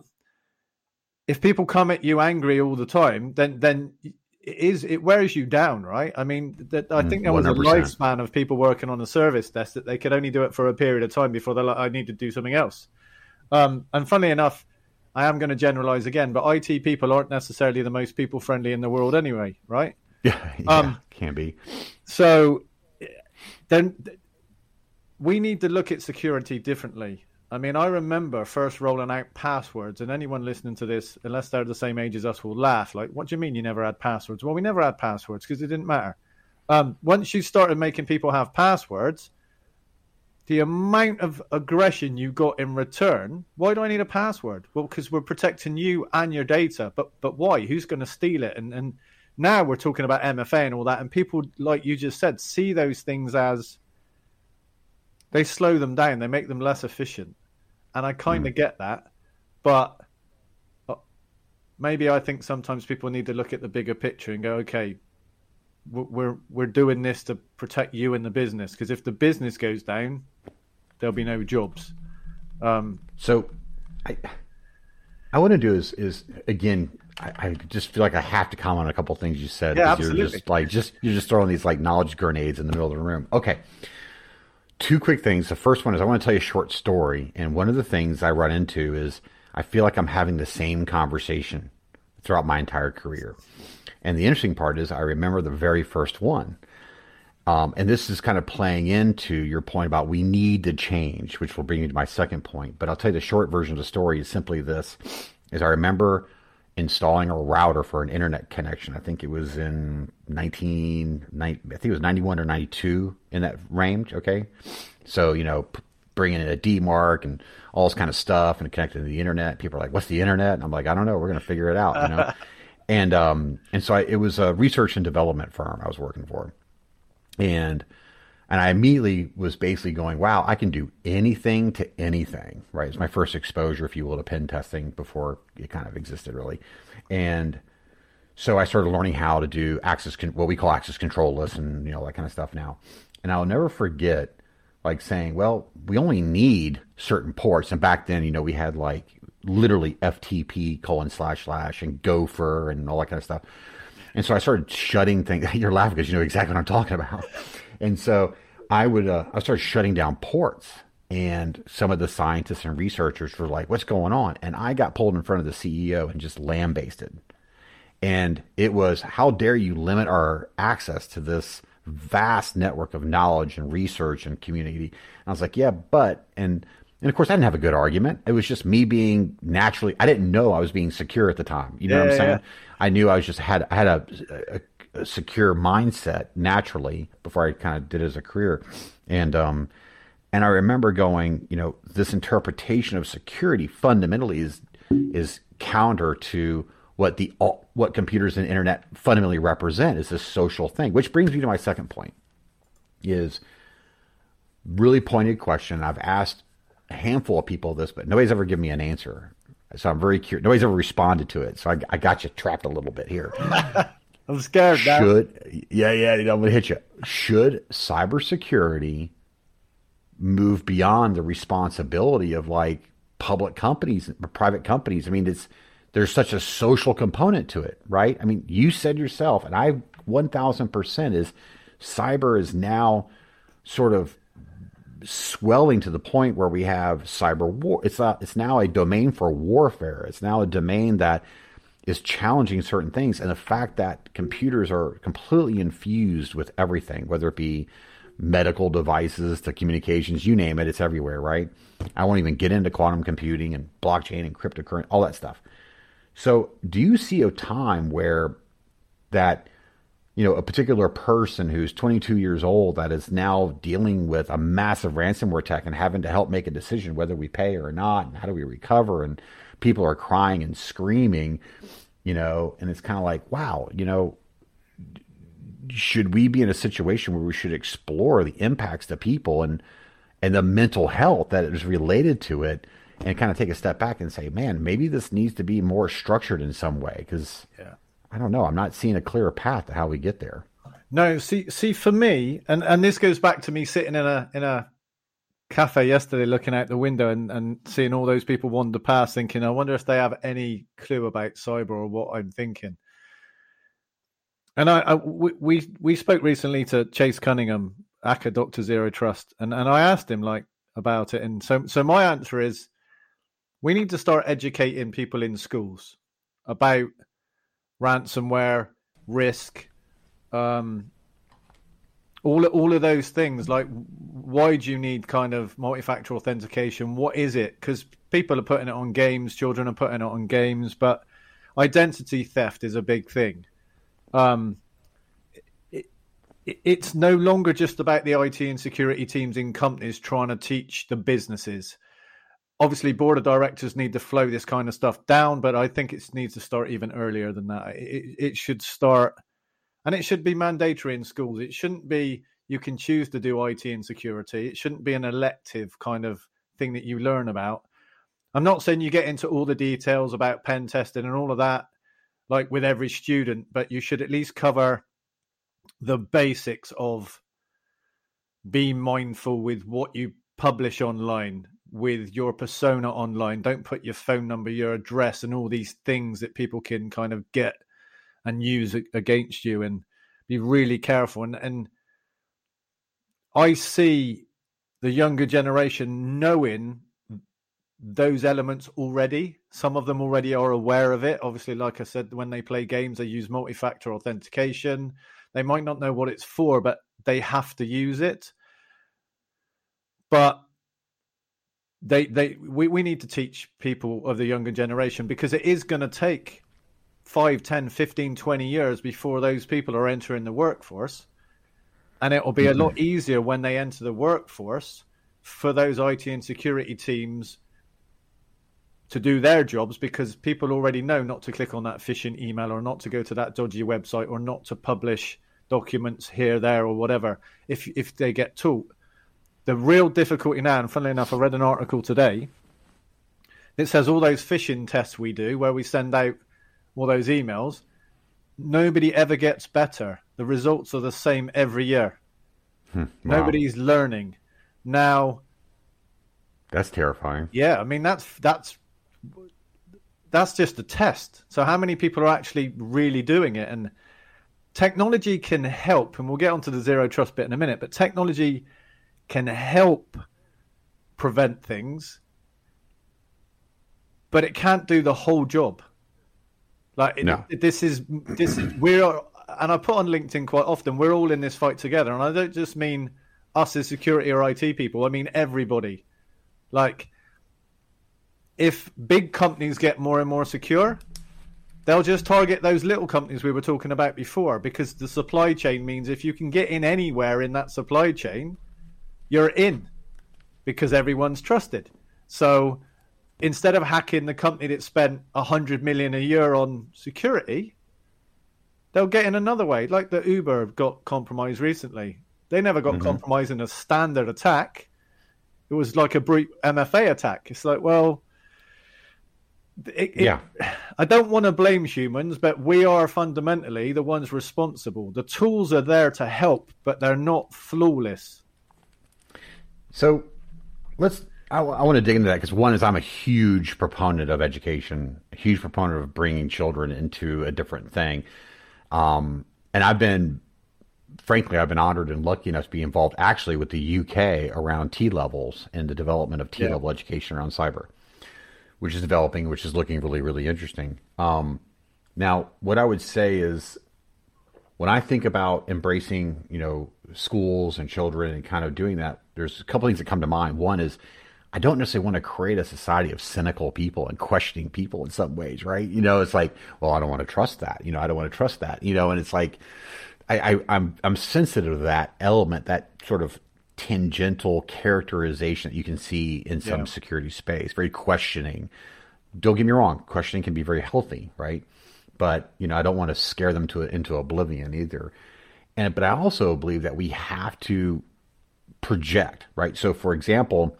if people come at you angry all the time, then then it is it wears you down, right? I mean, that I think there was 100%. a lifespan of people working on a service desk that they could only do it for a period of time before they're like, I need to do something else. Um, and funnily enough, I am going to generalize again, but IT people aren't necessarily the most people friendly in the world anyway, right?
Yeah, yeah um, can be.
So then we need to look at security differently. I mean, I remember first rolling out passwords, and anyone listening to this, unless they're the same age as us, will laugh. Like, what do you mean you never had passwords? Well, we never had passwords because it didn't matter. Um, once you started making people have passwords, the amount of aggression you got in return. Why do I need a password? Well, because we're protecting you and your data. But but why? Who's going to steal it? And and now we're talking about MFA and all that, and people, like you just said, see those things as they slow them down. They make them less efficient, and I kind of mm. get that. But uh, maybe I think sometimes people need to look at the bigger picture and go, okay, we're we're doing this to protect you and the business because if the business goes down, there'll be no jobs. Um,
so, I I want to do is is again. I, I, just feel like I have to comment on a couple things you said.
Yeah, absolutely.
You're just like just you're just throwing these like knowledge grenades in the middle of the room. Okay, two quick things. The first one is I want to tell you a short story. And one of the things I run into is I feel like I'm having the same conversation throughout my entire career. And the interesting part is I remember the very first one. Um, and this is kind of playing into your point about we need to change, which will bring me to my second point. But I'll tell you the short version of the story is simply this: is I remember installing a router for an internet connection. I think it was in 19, I think it was 91 or 92 in that range. Okay. So, you know, bringing in a demarc and all this kind of stuff and connecting to the internet. People are like, what's the internet? And I'm like, I don't know. We're going to figure it out, you know? and, um, and so I, it was a research and development firm I was working for. And, and I immediately was basically going, wow, I can do anything to anything, right? It's my first exposure, if you will, to pen testing before it kind of existed really. And so I started learning how to do access, con- what we call access control lists and, you know, that kind of stuff now. And I'll never forget like saying, well, we only need certain ports. And back then, you know, we had like literally FTP colon slash slash and gopher and all that kind of stuff. And so I started shutting things. You're laughing because you know exactly what I'm talking about. And so I would, uh, I started shutting down ports. And some of the scientists and researchers were like, what's going on? And I got pulled in front of the CEO and just lambasted. And it was, how dare you limit our access to this vast network of knowledge and research and community? And I was like, yeah, but, and, and of course, I didn't have a good argument. It was just me being naturally. I didn't know I was being secure at the time. You know yeah, what I'm saying? Yeah. I knew I was just had I had a, a a secure mindset naturally before I kind of did as a career. And um, and I remember going, you know, this interpretation of security fundamentally is is counter to what the what computers and internet fundamentally represent is this social thing. Which brings me to my second point is really pointed question. I've asked a handful of people this, but nobody's ever given me an answer. So I'm very curious. Nobody's ever responded to it, so I, I got you trapped a little bit here.
I'm scared. Now.
Should yeah yeah I'm gonna hit you. Should cybersecurity move beyond the responsibility of like public companies, private companies? I mean, it's there's such a social component to it, right? I mean, you said yourself, and I 1000% is cyber is now sort of swelling to the point where we have cyber war. It's a, it's now a domain for warfare. It's now a domain that is challenging certain things, and the fact that computers are completely infused with everything, whether it be medical devices to communications, you name it, it's everywhere, right? I won't even get into quantum computing and blockchain and cryptocurrency, all that stuff. So, do you see a time where that you know, a particular person who's 22 years old that is now dealing with a massive ransomware attack and having to help make a decision whether we pay or not and how do we recover and people are crying and screaming, you know, and it's kind of like, wow, you know, should we be in a situation where we should explore the impacts to people and and the mental health that is related to it and kind of take a step back and say, man, maybe this needs to be more structured in some way because yeah I don't know. I'm not seeing a clear path to how we get there.
No, see, see, for me, and and this goes back to me sitting in a in a cafe yesterday, looking out the window and and seeing all those people wander past, thinking, I wonder if they have any clue about cyber or what I'm thinking. And I, I we we spoke recently to Chase Cunningham, AKA Doctor Zero Trust, and and I asked him like about it, and so so my answer is, we need to start educating people in schools about ransomware, risk, um, all all of those things. Like, why do you need kind of multi-factor authentication? What is it? Because people are putting it on games, children are putting it on games, but identity theft is a big thing. Um, it, it, it's no longer just about the IT and security teams in companies trying to teach the businesses obviously board of directors need to flow this kind of stuff down but i think it needs to start even earlier than that it, it should start and it should be mandatory in schools it shouldn't be you can choose to do it and security it shouldn't be an elective kind of thing that you learn about i'm not saying you get into all the details about pen testing and all of that like with every student but you should at least cover the basics of be mindful with what you publish online with your persona online. Don't put your phone number, your address, and all these things that people can kind of get and use against you. And be really careful. And and I see the younger generation knowing those elements already. Some of them already are aware of it. Obviously, like I said, when they play games, they use multi factor authentication. They might not know what it's for, but they have to use it. But they they we, we need to teach people of the younger generation because it is going to take 5 10 15 20 years before those people are entering the workforce and it will be mm-hmm. a lot easier when they enter the workforce for those IT and security teams to do their jobs because people already know not to click on that phishing email or not to go to that dodgy website or not to publish documents here there or whatever if if they get taught the real difficulty now, and funnily enough, I read an article today. It says all those phishing tests we do, where we send out all those emails, nobody ever gets better. The results are the same every year. Hmm, wow. Nobody's learning. Now,
that's terrifying.
Yeah, I mean that's that's that's just a test. So how many people are actually really doing it? And technology can help, and we'll get onto the zero trust bit in a minute. But technology can help prevent things, but it can't do the whole job. Like no. it, this is this is we're and I put on LinkedIn quite often. We're all in this fight together, and I don't just mean us as security or IT people. I mean everybody. Like if big companies get more and more secure, they'll just target those little companies we were talking about before because the supply chain means if you can get in anywhere in that supply chain, you're in because everyone's trusted. So instead of hacking the company that spent a hundred million a year on security, they'll get in another way. Like the Uber got compromised recently. They never got mm-hmm. compromised in a standard attack. It was like a brute MFA attack. It's like, well, it, it, yeah. I don't want to blame humans, but we are fundamentally the ones responsible. The tools are there to help, but they're not flawless.
So let's. I, I want to dig into that because one is I'm a huge proponent of education, a huge proponent of bringing children into a different thing. Um, and I've been, frankly, I've been honored and lucky enough to be involved actually with the UK around T levels and the development of T level yeah. education around cyber which is developing, which is looking really, really interesting. Um, now, what I would say is when I think about embracing, you know, schools and children and kind of doing that, there's a couple things that come to mind. One is I don't necessarily want to create a society of cynical people and questioning people in some ways, right? You know, it's like, well, I don't want to trust that. You know, I don't want to trust that. You know, and it's like I, I I'm I'm sensitive to that element, that sort of tangential characterization that you can see in some yeah. security space, very questioning. Don't get me wrong, questioning can be very healthy, right? But you know, I don't want to scare them to into oblivion either. And but I also believe that we have to project, right? So, for example,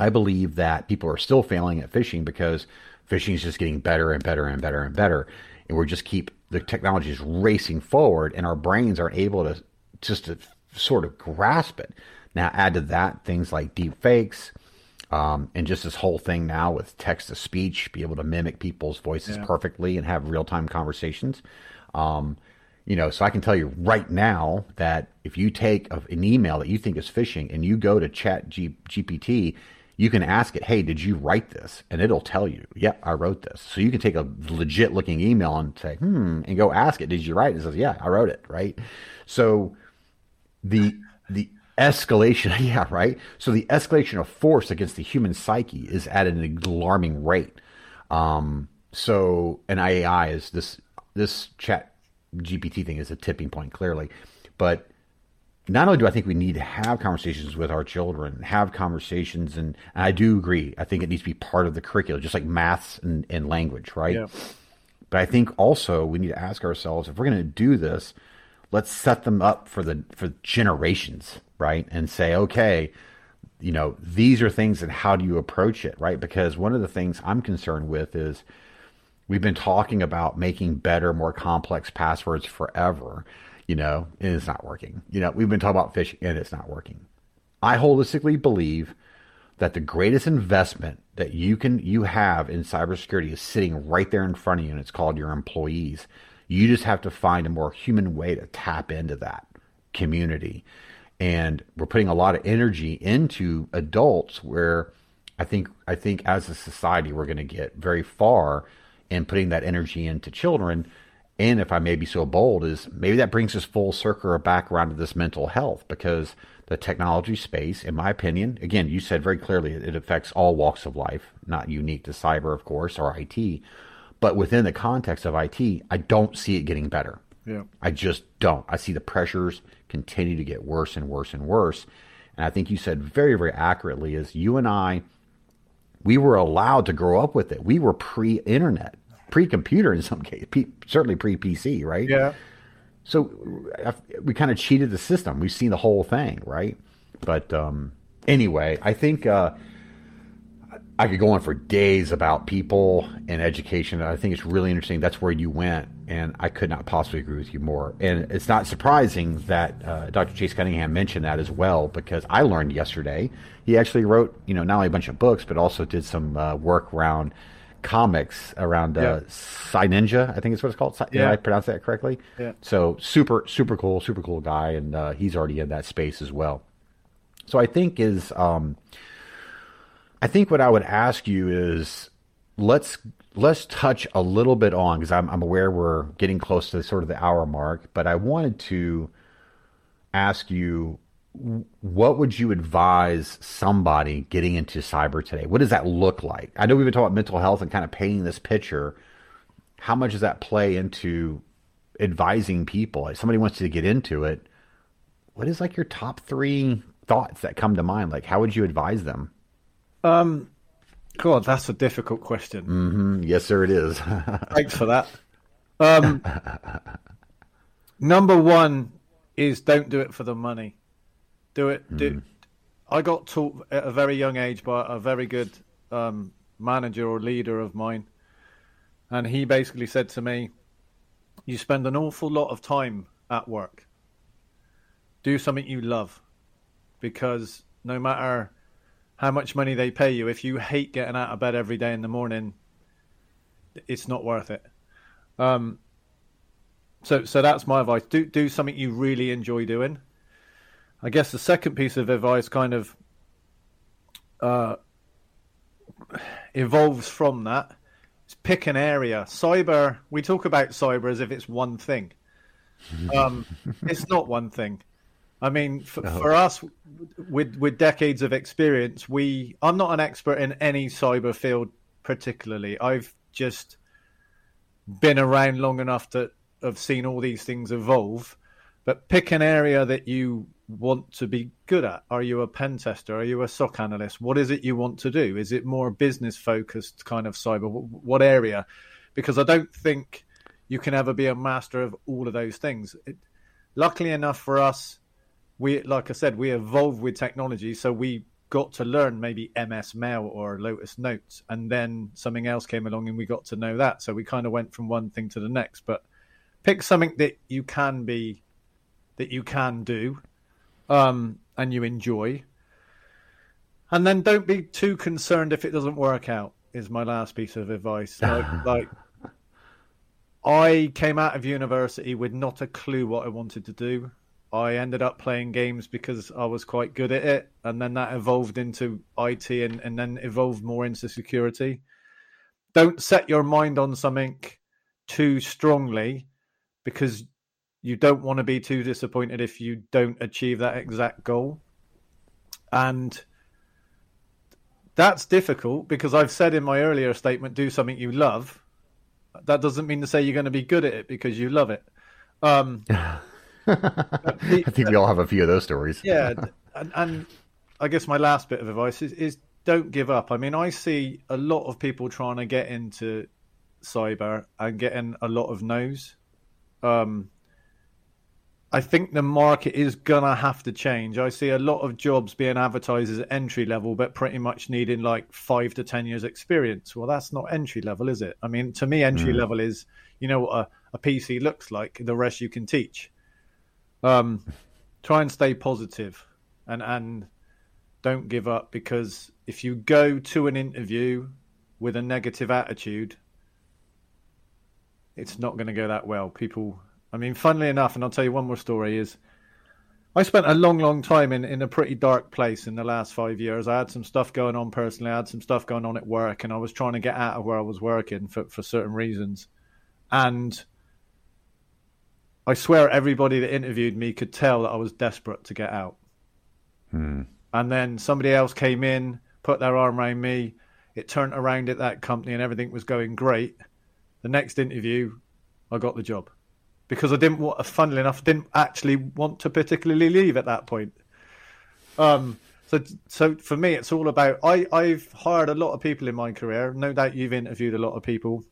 I believe that people are still failing at phishing because phishing is just getting better and better and better and better, and we're just keep the technology is racing forward, and our brains aren't able to just to sort of grasp it. Now, add to that things like deep fakes, um, and just this whole thing now with text to speech, be able to mimic people's voices yeah. perfectly and have real time conversations. Um, you know, so I can tell you right now that if you take an email that you think is phishing and you go to Chat G- GPT, you can ask it, "Hey, did you write this?" And it'll tell you, "Yep, yeah, I wrote this." So you can take a legit looking email and say, "Hmm," and go ask it, "Did you write?" It says, "Yeah, I wrote it." Right. So the the escalation yeah right so the escalation of force against the human psyche is at an alarming rate um so an ai is this this chat gpt thing is a tipping point clearly but not only do I think we need to have conversations with our children, have conversations, and, and, I do agree. I think it needs to be part of the curriculum, just like maths and, and language, right? Yeah. But I think also we need to ask ourselves if we're going to do this, let's set them up for the for generations, right? And say, okay, you know, these are things and how do you approach it, right? Because one of the things I'm concerned with is we've been talking about making better, more complex passwords forever, you know, and it's not working. You know, we've been talking about phishing and it's not working. I holistically believe that the greatest investment that you can you have in cybersecurity is sitting right there in front of you and it's called your employees you just have to find a more human way to tap into that community. And we're putting a lot of energy into adults where I think I think as a society we're going to get very far in putting that energy into children. And if I may be so bold, is maybe that brings us full circle or back around to this mental health because the technology space, in my opinion, again, you said very clearly it affects all walks of life, not unique to cyber, of course, or IT. But within the context of IT, I don't see it getting better.
Yeah.
I just don't. I see the pressures continue to get worse and worse and worse. And I think you said very, very accurately is you and I, we were allowed to grow up with it. We were pre-internet, pre-computer in some cases, certainly pre-PC, right?
Yeah.
So we kind of cheated the system. We've seen the whole thing, right? But um, anyway, I think uh, I could go on for days about people and education. I think it's really interesting. That's where you went, and I could not possibly agree with you more. And it's not surprising that uh, Dr. Chase Cunningham mentioned that as well, because I learned yesterday he actually wrote, you know, not only a bunch of books, but also did some uh, work around comics around uh, yeah. Cynja. I think it's what it's called. yeah. Did I pronounce that correctly?
Yeah.
So super, super cool, super cool guy, and uh, he's already in that space as well. So I think is. Um, I think what I would ask you is let's let's touch a little bit on because I'm, I'm aware we're getting close to sort of the hour mark, but I wanted to ask you what would you advise somebody getting into cyber today? What does that look like? I know we've been talking about mental health and kind of painting this picture. How much does that play into advising people? If somebody wants to get into it, what is like your top three thoughts that come to mind? Like, how would you advise them?
Um, God, that's a difficult question.
Mm-hmm. Yes, sir, it is.
Thanks for that. Um, number one is don't do it for the money. Do it. Do. Mm. I got taught at a very young age by a very good um, manager or leader of mine, and he basically said to me, "You spend an awful lot of time at work. Do something you love, because no matter how much money they pay you, if you hate getting out of bed every day in the morning, it's not worth it." Um, so, so that's my advice. Do do something you really enjoy doing. I guess the second piece of advice kind of uh, evolves from that. It's pick an area. Cyber. We talk about cyber as if it's one thing. Um, it's not one thing. I mean, for, no. for, us, with with decades of experience, we. I'm not an expert in any cyber field particularly. I've just been around long enough to have seen all these things evolve. But pick an area that you want to be good at? Are you a pen tester? Are you a SOC analyst? What is it you want to do? Is it more business focused kind of cyber? What area? Because I don't think you can ever be a master of all of those things. It, luckily enough for us, we like I said, we evolved with technology, so we got to learn maybe MS Mail or Lotus Notes, and then something else came along and we got to know that. So we kind of went from one thing to the next. But pick something that you can be, that you can do, um, and you enjoy. And then don't be too concerned if it doesn't work out. Is my last piece of advice. Like, like I came out of university with not a clue what I wanted to do. I ended up playing games because I was quite good at it, and then that evolved into IT, and, and then evolved more into security. Don't set your mind on something too strongly, because you don't want to be too disappointed if you don't achieve that exact goal. And that's difficult because I've said in my earlier statement, do something you love. That doesn't mean to say you're going to be good at it because you love it. Um,
I think we all have a few of those stories.
yeah. And, and, I guess my last bit of advice is, is don't give up. I mean, I see a lot of people trying to get into cyber and getting a lot of no's. Um, I think the market is gonna have to change. I see a lot of jobs being advertised as entry level, but pretty much needing like five to ten years experience. Well, that's not entry level, is it? I mean, to me, entry mm. level is you know what a, a, PC looks like. The rest you can teach. Um, try and stay positive, and and don't give up because if you go to an interview with a negative attitude, it's not going to go that well. People I mean, funnily enough, and I'll tell you one more story is I spent a long, long time in, in a pretty dark place in the last five years. I had some stuff going on personally, I had some stuff going on at work, and I was trying to get out of where I was working for, for certain reasons. And I swear everybody that interviewed me could tell that I was desperate to get out. Hmm. And then somebody else came in, put their arm around me. It turned around at that company and everything was going great. The next interview, I got the job because I didn't want, funnily enough, didn't actually want to particularly leave at that point. Um, so, so for me, it's all about. I, I've hired a lot of people in my career. No doubt you've interviewed a lot of people.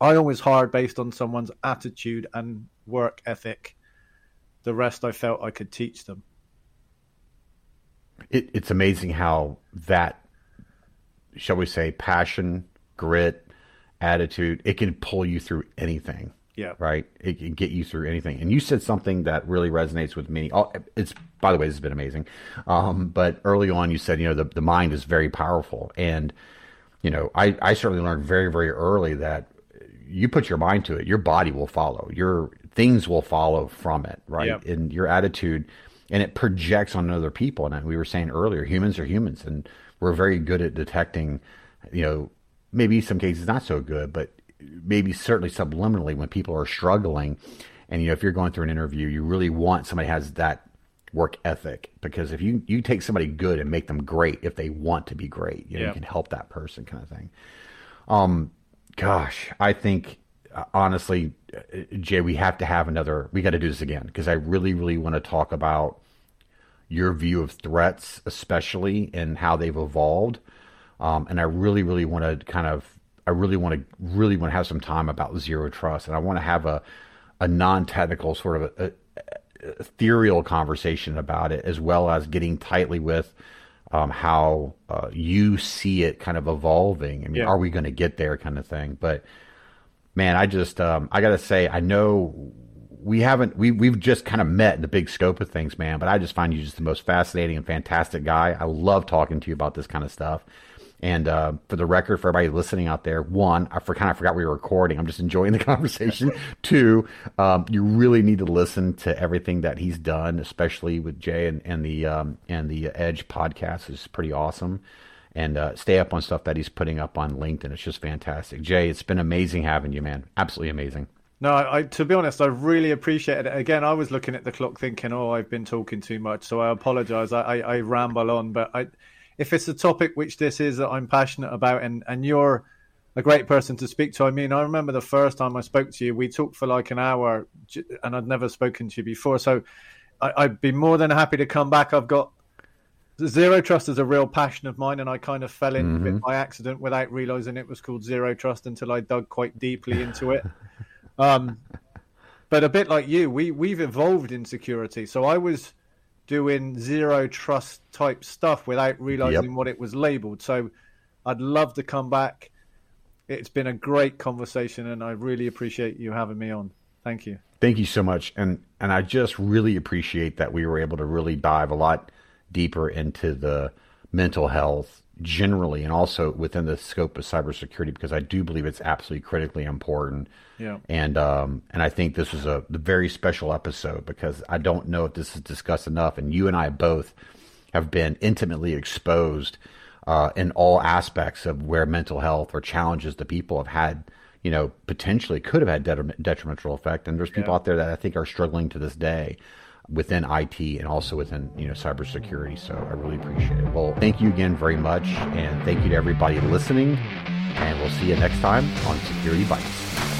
I always hired based on someone's attitude and work ethic. The rest I felt I could teach them.
It, it's amazing how that, shall we say, passion, grit, attitude, it can pull you through anything.
Yeah.
Right. It can get you through anything. And you said something that really resonates with me. Oh, it's by the way, this has been amazing. Um, but early on, you said you know the the mind is very powerful, and you know I I certainly learned very very early that you put your mind to it, your body will follow. Your things will follow from it. Right. Yep. And your attitude, and it projects on other people. And we were saying earlier, humans are humans, and we're very good at detecting. You know, maybe some cases not so good, but maybe certainly subliminally when people are struggling. And you know if you're going through an interview you really want somebody has that work ethic because if you you take somebody good and make them great if they want to be great you know yeah. you can help that person kind of thing. Um gosh i think uh, honestly uh, Jaye we have to have another we got to do this again because i really really want to talk about your view of threats especially and how they've evolved. Um, and i really really want to kind of I really want to really want to have some time about zero trust, and I want to have a a non technical sort of a, a, ethereal conversation about it, as well as getting tightly with um, how uh, you see it kind of evolving. I mean,
Yeah.
are we going to get there, kind of thing? But man, I just um, I got to say, I know we haven't we we've just kind of met in the big scope of things, man. But I just find you just the most fascinating and fantastic guy. I love talking to you about this kind of stuff. And uh, for the record, for everybody listening out there, one, I for, kind of forgot we were recording. I'm just enjoying the conversation. Two, um, you really need to listen to everything that he's done, especially with Jay and, and the um, and the Edge podcast is pretty awesome. And uh, stay up on stuff that he's putting up on LinkedIn. It's just fantastic. Jaye, it's been amazing having you, man. Absolutely amazing.
No, I, to be honest, I really appreciated it. Again, I was looking at the clock thinking, oh, I've been talking too much, so I apologize. I, I, I ramble on, but I, if it's a topic which this is that I'm passionate about, and, and you're a great person to speak to. I mean, I remember the first time I spoke to you, we talked for like an hour, and I'd never spoken to you before. So I, I'd be more than happy to come back. I've got Zero Trust is a real passion of mine, and I kind of fell into it by accident without realizing it was called Zero Trust until I dug quite deeply into it. Um, but a bit like you, we we've evolved in security. So I was doing zero trust type stuff without realizing
Yep.
what it was labeled. So I'd love to come back. It's been a great conversation, and I really appreciate you having me on. Thank you.
Thank you so much, and and I just really appreciate that we were able to really dive a lot deeper into the mental health generally, and also within the scope of cybersecurity, because I do believe it's absolutely critically important.
Yeah.
And um and I think this was a, very special episode because I don't know if this is discussed enough, and you and I both have been intimately exposed uh, in all aspects of where mental health or challenges the people have had, you know, potentially could have had detrim- detrimental effect. And there's people out there that I think are struggling to this day within IT and also within, you know, cybersecurity. So I really appreciate it. Well, thank you again very much. And thank you to everybody listening. And we'll see you next time on Security Bytes.